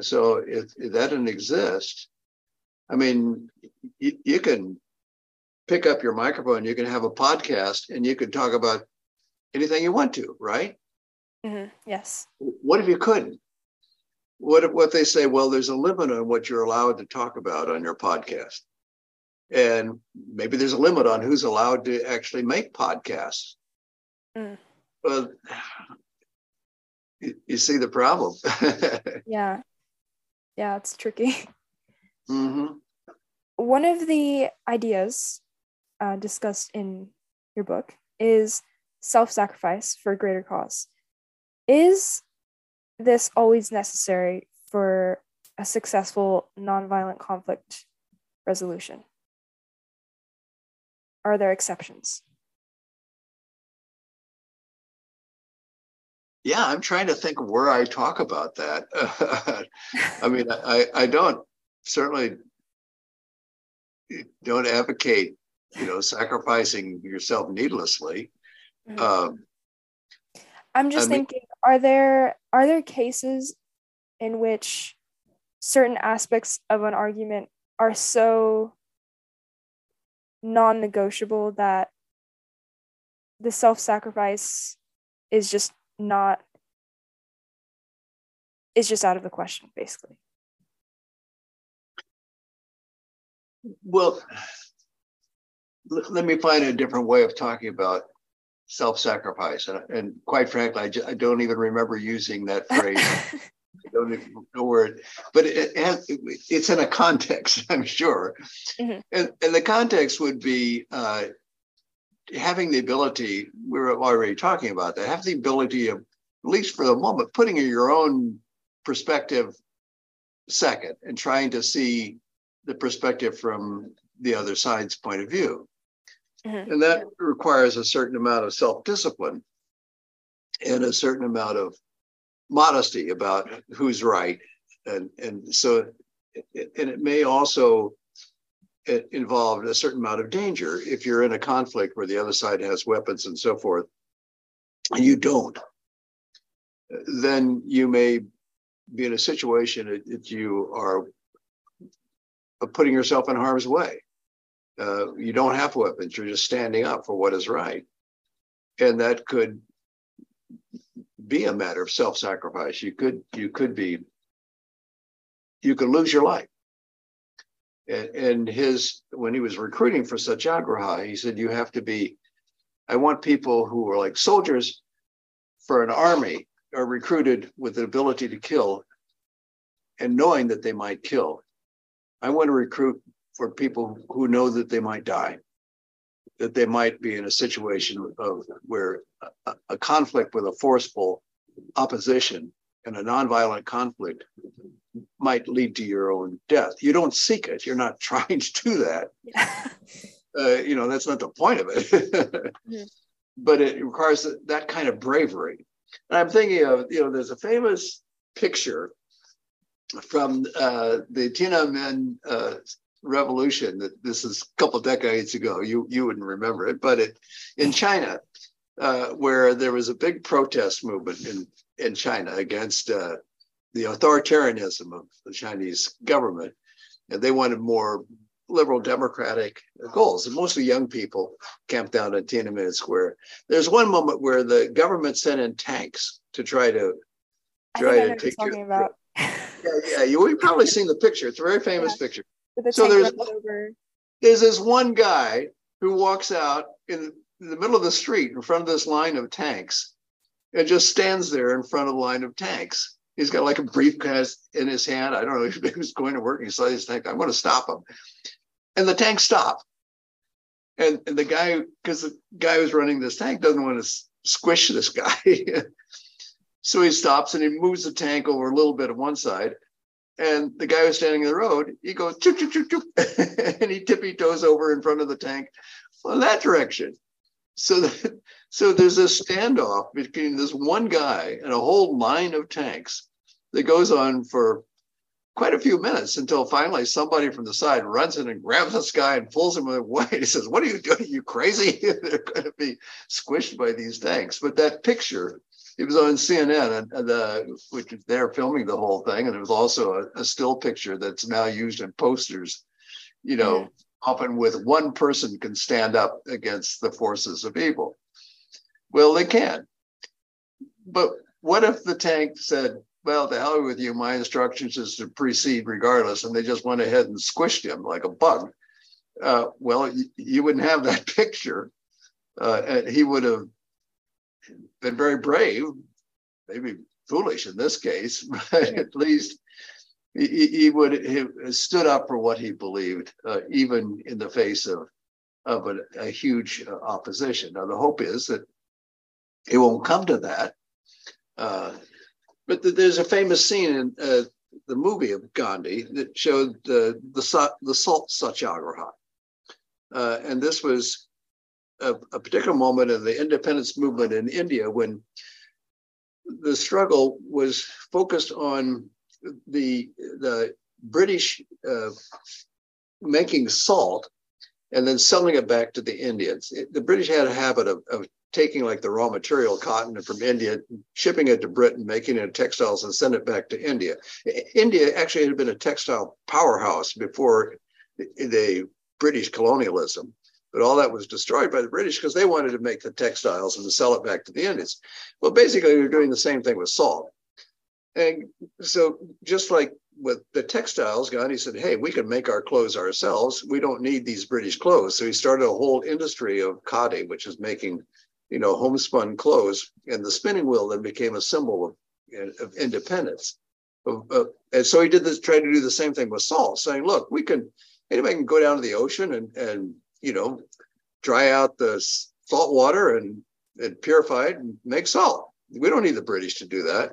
So if, if that didn't exist, I mean, you, you can pick up your microphone, you can have a podcast, and you can talk about anything you want to, right? Mm-hmm. Yes. What if you couldn't? What what they say well there's a limit on what you're allowed to talk about on your podcast. And maybe there's a limit on who's allowed to actually make podcasts. Mm. but you, you, see the problem. [LAUGHS] Yeah. Yeah it's tricky. Mm-hmm. one of the ideas uh, discussed in your book is self-sacrifice for a greater cause. Is this always necessary for a successful nonviolent conflict resolution? Are there exceptions? yeah, I'm trying to think where I talk about that. [LAUGHS] I mean, I, I don't certainly don't advocate, you know, sacrificing yourself needlessly. Mm-hmm. Um, I'm just I mean, thinking, are there are there cases in which certain aspects of an argument are so non-negotiable that the self-sacrifice is just not is just out of the question basically? Well let me find a different way of talking about self-sacrifice and, and quite frankly I, just, I don't even remember using that phrase [LAUGHS] I don't even know where it, but it, it, it's in a context, [LAUGHS] I'm sure. Mm-hmm. And, and the context would be uh, having the ability, we were already talking about that, have the ability of, at least for the moment, putting your own perspective second and trying to see the perspective from the other side's point of view. Mm-hmm. And that requires a certain amount of self discipline and a certain amount of modesty about who's right. And, and so, and it may also involve a certain amount of danger if you're in a conflict where the other side has weapons and so forth, and you don't. Then you may be in a situation that you are putting yourself in harm's way. Uh, you don't have weapons, you're just standing up for what is right. And that could be a matter of self-sacrifice. You could you could be you could lose your life. And, and his when he was recruiting for Satyagraha, he said you have to be. I want people who are like soldiers for an army are recruited with the ability to kill and knowing that they might kill. I want to recruit for people who know that they might die that they might be in a situation of where a, a conflict with a forceful opposition and a nonviolent conflict might lead to your own death. You don't seek it. You're not [LAUGHS] trying to do that. Yeah. Uh, you know, that's not the point of it. [LAUGHS] But it requires that kind of bravery. And I'm thinking of, you know, there's a famous picture from uh, the Tiananmen uh, revolution that this is a couple decades ago. You you wouldn't remember it, but it in China, uh, where there was a big protest movement in in China against uh, the authoritarianism of the Chinese government, and they wanted more liberal democratic goals. And mostly young people camped down at Tiananmen Square. There's one moment where the government sent in tanks to try to try to take you. About. yeah, yeah, you, have probably seen the picture. It's a very [LAUGHS] famous yeah. picture the so there's there's this one guy who walks out in the middle of the street in front of this line of tanks and just stands there in front of the line of tanks. He's got like a briefcase in his hand. I don't know [LAUGHS] if he was going to work. He saw this tank. I want to stop him. And the tank stopped. And, and the guy, because the guy who's running this tank doesn't want to squish this guy. [LAUGHS] so he stops and he moves the tank over a little bit on one side and the guy who's standing in the road, he goes [LAUGHS] and he tippy toes over in front of the tank in that direction. So, that, so there's a standoff between this one guy and a whole line of tanks that goes on for quite a few minutes until finally somebody from the side runs in and grabs this guy and pulls him away. [LAUGHS] He says, "What are you doing? Are you crazy? [LAUGHS] They're going to be squished by these tanks." But that picture it was on CNN, and the which they're filming the whole thing, and it was also a, a, still picture that's now used in posters. You know, often with one person can stand up against the forces of evil. Well, they can, but what if the tank said, "Well, to hell with you. My instructions is to proceed regardless," and they just went ahead and squished him like a bug? Uh, well, you, you, wouldn't have that [LAUGHS] picture. Uh, he would have been very brave, maybe foolish in this case, [LAUGHS] but at least he, he would have stood up for what he believed, uh, even in the face of of a, a huge uh, opposition. Now the hope is that it won't come to that. Uh, but th- there's a famous scene in uh, the movie of Gandhi that showed the the, the salt satyagraha, uh, and this was a, a particular moment of the independence movement in India when the struggle was focused on the the British uh, making salt and then selling it back to the Indians. It, the British had a habit of, of taking like the raw material cotton from India, shipping it to Britain, making it textiles, and send it back to India. India actually had been a textile powerhouse before the, the British colonialism, but all that was destroyed by the British because they wanted to make the textiles and to sell it back to the Indians. Well, basically, they're doing the same thing with salt. And so, just like with the textiles, Gandhi said, "Hey, we can make our clothes ourselves. We don't need these British clothes." So he started a whole industry of khadi, which is making, you know, homespun clothes. And the spinning wheel then became a symbol of, of independence. And so he did this, tried to do the same thing with salt, saying, "Look, we can. Anybody can go down to the ocean and and you know, dry out the salt water and and purify it and make salt. We don't need the British to do that."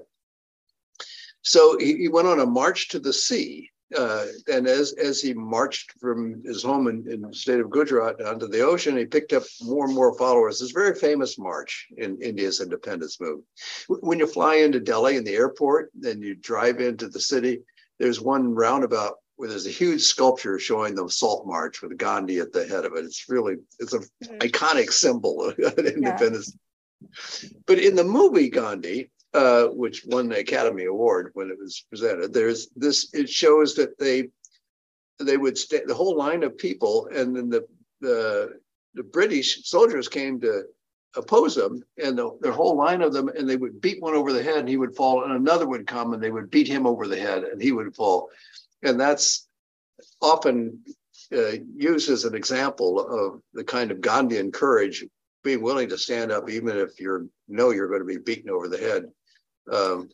So he, he went on a march to the sea. Uh, and as, as he marched from his home in, in, the state of Gujarat down to the ocean, he picked up more and more followers. This very famous march in India's independence movement. When you fly into Delhi in the airport, then you drive into the city, there's one roundabout where there's a huge sculpture showing the Salt March with Gandhi at the head of it. It's really, it's an mm-hmm. iconic symbol of [LAUGHS] independence. Yeah. But in the movie Gandhi, uh, which won the Academy Award when it was presented. There's this. It shows that they they would stay the whole line of people, and then the the the British soldiers came to oppose them, and the, their whole line of them, and they would beat one over the head, and he would fall, and another would come, and they would beat him over the head, and he would fall, and that's often uh, used as an example of the kind of Gandhian courage, being willing to stand up even if you know you're going to be beaten over the head. Um,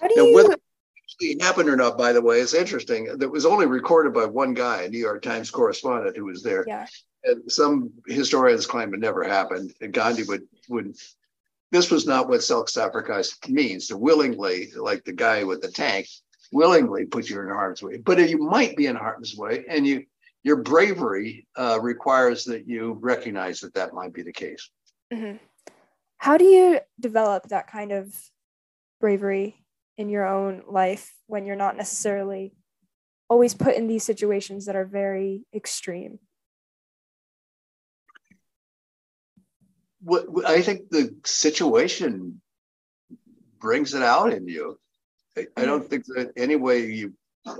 How do you... whether it actually happened or not, by the way, is interesting. That was only recorded by one guy, a New York Times correspondent who was there. Yeah. And some historians claim it never happened. And Gandhi would would. This was not what self-sacrifice means. To willingly, like the guy with the tank, willingly put you in harm's way. But you might be in harm's way, and you your bravery uh, requires that you recognize that that might be the case. Mm-hmm. How do you develop that kind of bravery in your own life when you're not necessarily always put in these situations that are very extreme? What I think the situation brings it out in you. I, I don't mm-hmm. think that any way you.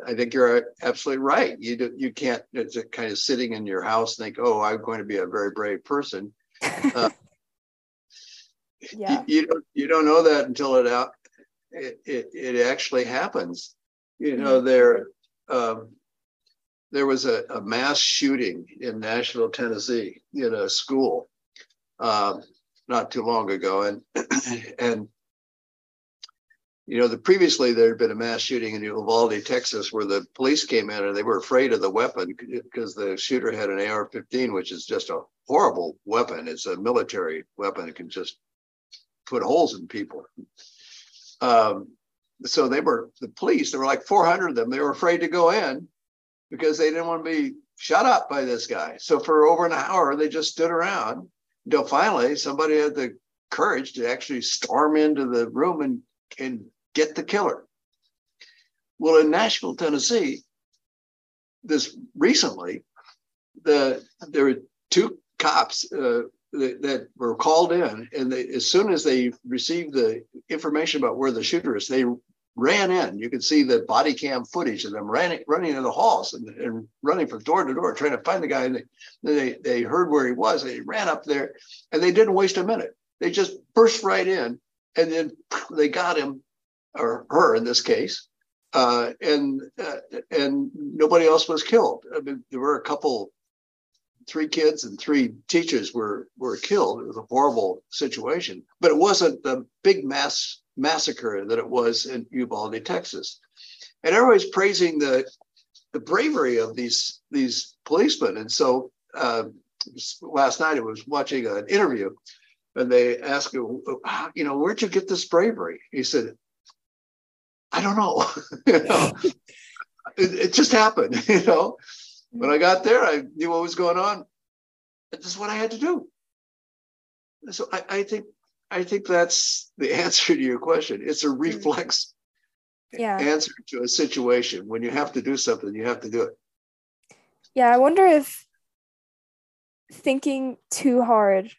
I think you're absolutely right. You do, you can't it's kind of sitting in your house think, oh, I'm going to be a very brave person. [LAUGHS] Uh, yeah. you, you, don't you don't know that until it out it, it, it actually happens. You know, there um, there was a, a, mass shooting in Nashville, Tennessee, in a school um, not too long ago, and [CLEARS THROAT] and you know, the previously there had been a mass shooting in Uvalde, Texas, where the police came in and they were afraid of the weapon because the shooter had an AR-15, which is just a horrible weapon. It's a military weapon; it can just put holes in people. Um, so they were the police. There were like 400 of them. They were afraid to go in because they didn't want to be shut up by this guy. So for over an hour, they just stood around until finally somebody had the courage to actually storm into the room and, and get the killer. Well, in Nashville, Tennessee, this recently, the there were two cops uh, that, that were called in, and they, as soon as they received the information about where the shooter is, they ran in. You could see the body cam footage of them running running in the halls and, and running from door to door trying to find the guy. And they, they they heard where he was. They ran up there, and they didn't waste a minute. They just burst right in, and then they got him or her in this case. Uh, and uh, and nobody else was killed. I mean, there were a couple three kids and three teachers were were killed. It was a horrible situation, but it wasn't the big mass massacre that it was in Uvalde, Texas. And everybody's praising the the bravery of these these policemen. And so uh, last night I was watching an interview, and they asked him, you know, where'd you get this bravery? He said, I don't know. [LAUGHS] you know, it, it just happened. [LAUGHS] You know, when I got there, I knew what was going on. This is what I had to do. So I, I think I think that's the [LAUGHS] answer to your question. It's a mm. reflex Yeah. answer to a situation. When you have to do something, you have to do it. Yeah, I wonder if thinking too hard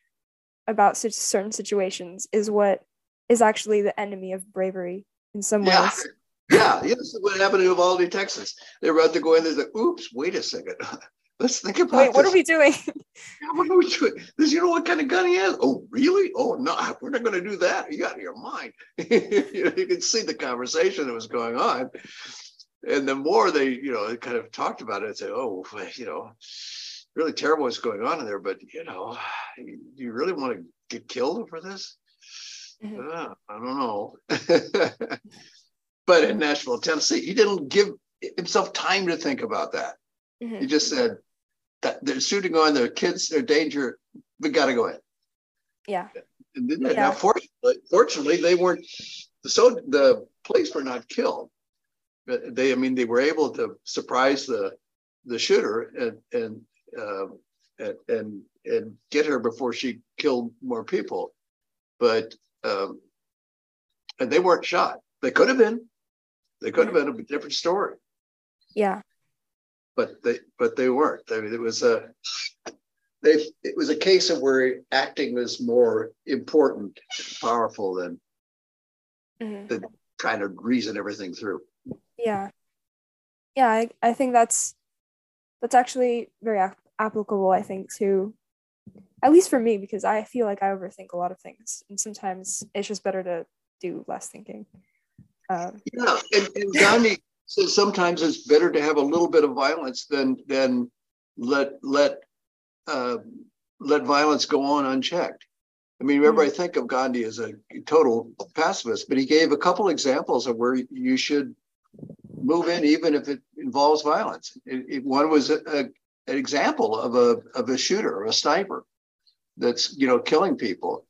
about certain situations is what is actually the enemy of bravery in some Yeah. ways. [LAUGHS] Yeah, yeah, this is what happened in Uvalde, Texas. They were to go in. there's like, oops, wait a second. [LAUGHS] Let's think about Wait, what are we doing? [LAUGHS] Yeah, what are we doing? This, you know what kind of gun he has? Oh, really? Oh, no, we're not going to do that. You out of your mind. you, know, you can see the conversation that was going on. And the more they, you know, kind of talked about it, said, oh, you know, really terrible what's going on in there. But, you know, you, [SIGHS] you really want to get killed over this? Mhm. Uh, I don't know. [LAUGHS] but in Nashville, Tennessee, he didn't give himself time to think about that. He Mhm. just said that they're shooting on their kids, they're danger. We got to go in. Yeah. And then, Now, fortunately, fortunately, they weren't. So the police were not killed. But they, I mean, they were able to surprise the the shooter and and uh, and, and and get her before she killed more people. But um, and they weren't shot. They could have been. They could have been a different story Yeah. but they but they weren't. I mean, it was a they it was a case of where acting was more important, powerful than Mhm. kind of reason everything through. Yeah. Yeah, I, I think that's that's actually very ap- applicable, I think, to at least for me, because I feel like I overthink a lot of things. And sometimes it's just better to do less thinking. Um, Yeah, and, and Gandhi says sometimes it's better to have a little bit of violence than than let let uh, let violence go on unchecked. I mean, remember, I think of Gandhi as a total pacifist, but he gave a couple examples of where you should move in, even if it involves violence. It, it- one was a, a, an example of a of a shooter or a sniper that's you know killing people,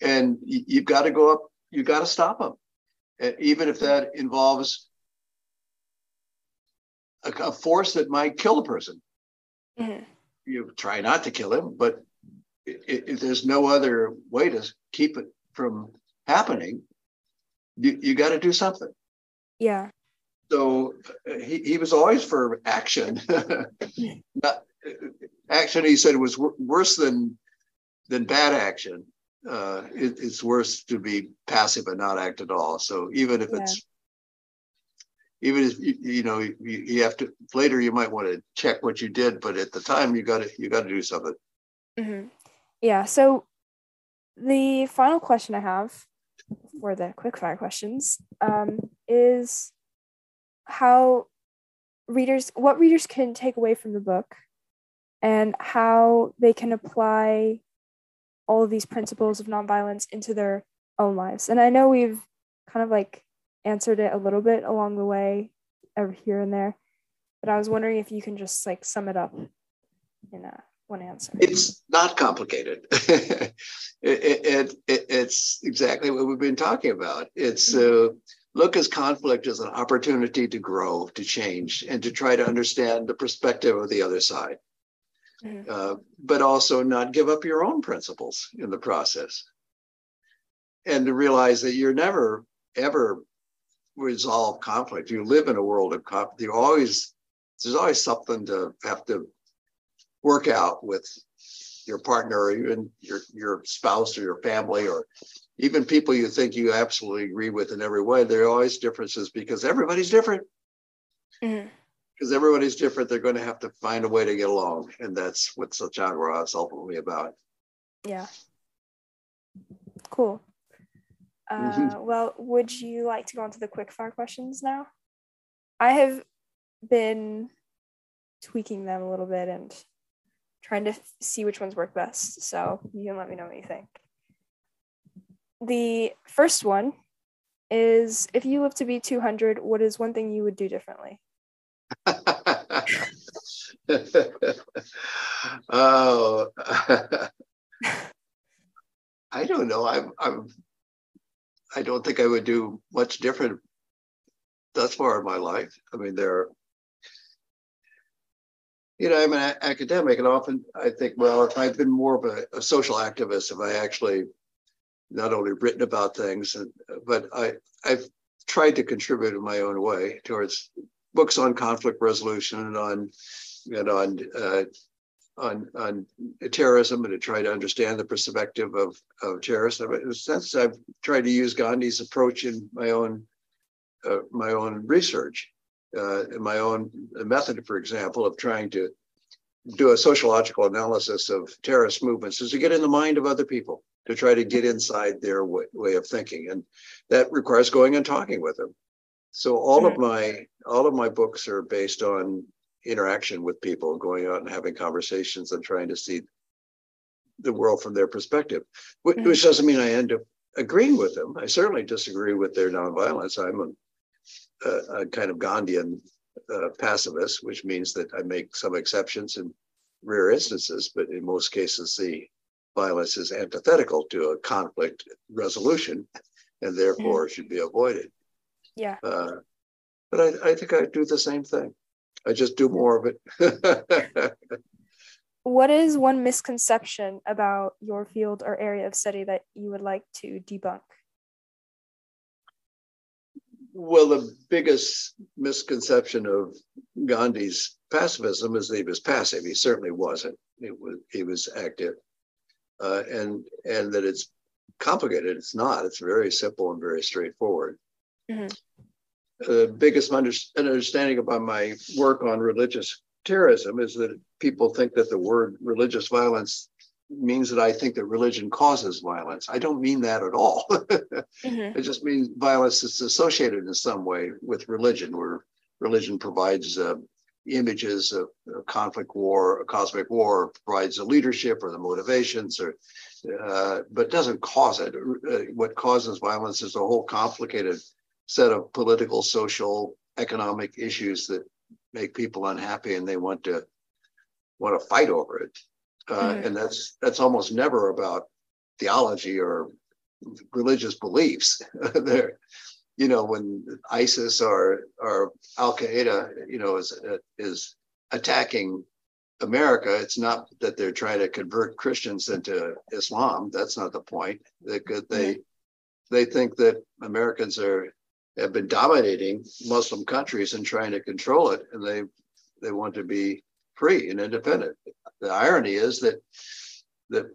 and you, you've got to go up. You've got to stop them, Uh, even if that involves a, a force that might kill a person. mhm. You try not to kill him, but if there's no other way to keep it from happening, you, you got to do something. Yeah. So uh, he, he was always for action. [LAUGHS] Not, action, he said, was wor- worse than than bad action. Uh, it, it's worse to be passive and not act at all. So even if Yeah. it's even if you, you know you, you have to later you might want to check what you did, but at the time you got to you got to do something. hmm Yeah. So the final question I have for the quickfire questions um, is how readers, what readers can take away from the book and how they can apply all of these principles of nonviolence into their own lives. And I know we've kind of like answered it a little bit along the way, over here and there, but I was wondering if you can just like sum it up in a one answer. It's not complicated. [LAUGHS] it, it, it, it's exactly what we've been talking about. It's uh, look as conflict as an opportunity to grow, to change, and to try to understand the perspective of the other side. Mhm. Uh, but also not give up your own principles in the process. And to realize that you're never, ever resolve conflict. You live in a world of conflict. You always, there's always something to have to work out with your partner or even your your spouse or your family or even people you think you absolutely agree with in every way there are always differences because everybody's different Mhm. Because everybody's different they're going to have to find a way to get along and that's what satyagraha is ultimately about Yeah. Cool. Uh, Mhm. Well, would you like to go on to the quick fire questions now? I have been tweaking them a little bit and trying to see which ones work best. So you can let me know what you think. The first one is if you live to be 200, what is one thing you would do differently? [LAUGHS] oh. I don't know. I'm i'm i don't think i would do much different thus far in my life. I mean there you know i'm an academic and often i think well if i've been more of a, a social activist if i actually not only written about things, and, but I, I've tried to contribute in my own way towards books on conflict resolution and on and on uh, on on terrorism and to try to understand the perspective of of terrorists. Sense, I've tried to use Gandhi's approach in my own uh, my own research, uh, in my own method, for example, of trying to do a sociological analysis of terrorist movements, is to get in the mind of other people, to try to get inside their way of thinking, and that requires going and talking with them. So all of my all of my books are based on interaction with people, going out and having conversations and trying to see the world from their perspective, which, mm-hmm. which doesn't mean I end up agreeing with them. I certainly disagree with their nonviolence. I'm a, a, a kind of Gandhian uh, pacifist, which means that I make some exceptions in rare instances, but in most cases, the violence is antithetical to a conflict resolution and therefore mm-hmm. should be avoided. Yeah. Uh, but I, I think I do the same thing. I just do more of it. [LAUGHS] what is one misconception about your field or area of study that you would like to debunk? Well, the biggest misconception of Gandhi's pacifism is that he was passive. He certainly wasn't. It was he was active, uh, and and that it's complicated. It's not. It's very simple and very straightforward. Mm-hmm the biggest understanding about my work on religious terrorism is that people think that the word religious violence means that I think that religion causes violence. I don't mean that at all. [LAUGHS] mm-hmm. It just means violence is associated in some way with religion, where religion provides uh, images of, of, conflict, war, a cosmic war, provides the leadership or the motivations, or uh, but doesn't cause it. Uh, what causes violence is a whole complicated set of political, social, economic issues that make people unhappy and they want to want to fight over it. Uh, mm-hmm. And that's that's almost never about theology or religious beliefs. [LAUGHS] there, you know, when ISIS or or Al Qaeda, you know, is is attacking America, it's not that they're trying to convert Christians into Islam. That's not the point. They they they think that Americans are have been dominating Muslim countries and trying to control it, and they they want to be free and independent. The irony is that that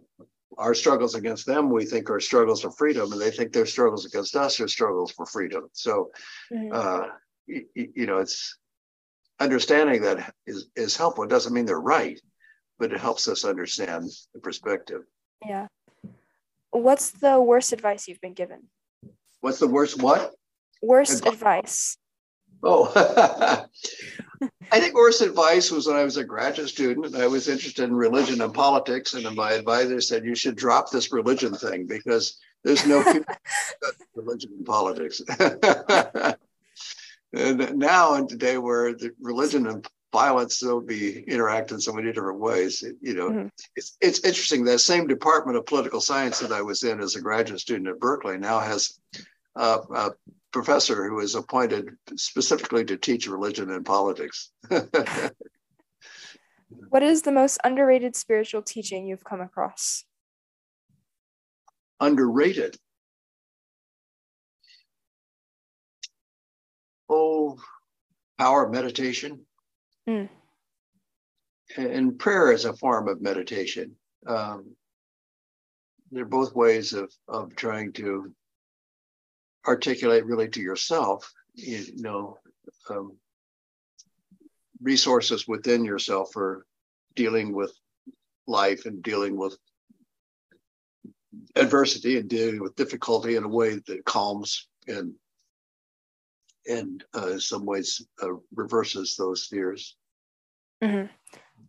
our struggles against them we think are struggles for freedom, and they think their struggles against us are struggles for freedom. So, mm-hmm. uh, you, you know, it's understanding that is is helpful. It doesn't mean they're right, but it helps us understand the perspective. Yeah. What's the worst advice you've been given? What's the worst what? Worst advice. Oh, [LAUGHS] I think worst advice was when I was a graduate student and I was interested in religion and politics. And my advisor said, You should drop this religion thing because there's no [LAUGHS] religion and politics. [LAUGHS] and now, in today, where the religion and violence will be interact in so many different ways. You know, mm-hmm. it's it's interesting. That same department of political science that I was in as a graduate student at Berkeley now has uh, uh, professor who was appointed specifically to teach religion and politics. [LAUGHS] what is the most underrated spiritual teaching you've come across? Underrated. Oh, power of meditation. Mm. And prayer is a form of meditation. Um, they're both ways of, of trying to articulate really to yourself, you know, um, resources within yourself for dealing with life and dealing with adversity and dealing with difficulty in a way that calms and and uh, in some ways uh, reverses those fears. Mm-hmm.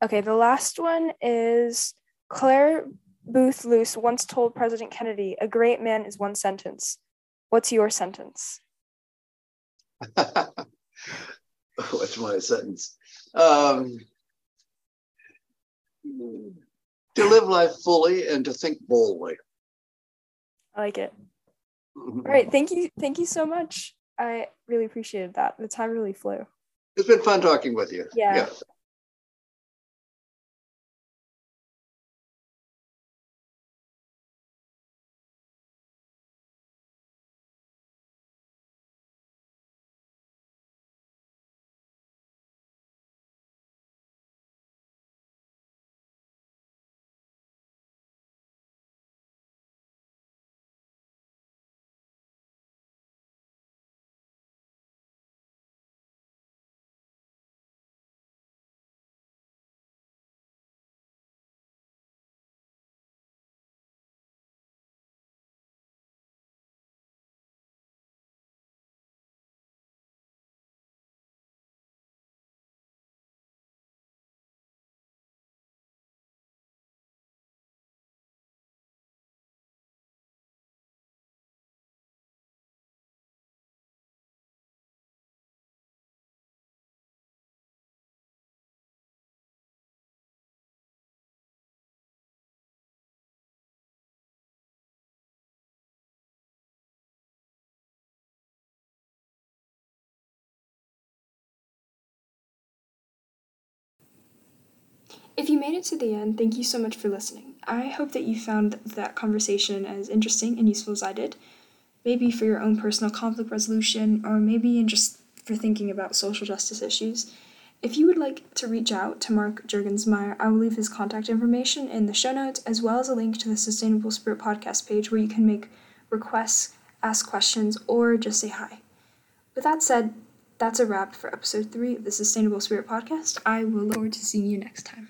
Okay, the last one is Clare Boothe Luce once told President Kennedy, "A great man is one sentence." What's your sentence? [LAUGHS] What's my sentence? Um, to live life fully and to think boldly. I like it. Mm-hmm. All right. Thank you. Thank you so much. I really appreciated that. The time really flew. It's been fun talking with you. Yeah. yeah. If you made it to the end, thank you so much for listening. I hope that you found that conversation as interesting and useful as I did. Maybe for your own personal conflict resolution, or maybe just for thinking about social justice issues. If you would like to reach out to Mark Juergensmeyer, I will leave his contact information in the show notes, as well as a link to the Sustainable Spirit podcast page where you can make requests, ask questions, or just say hi. With that said, that's a wrap for episode three of the Sustainable Spirit podcast. I will look forward to seeing you next time.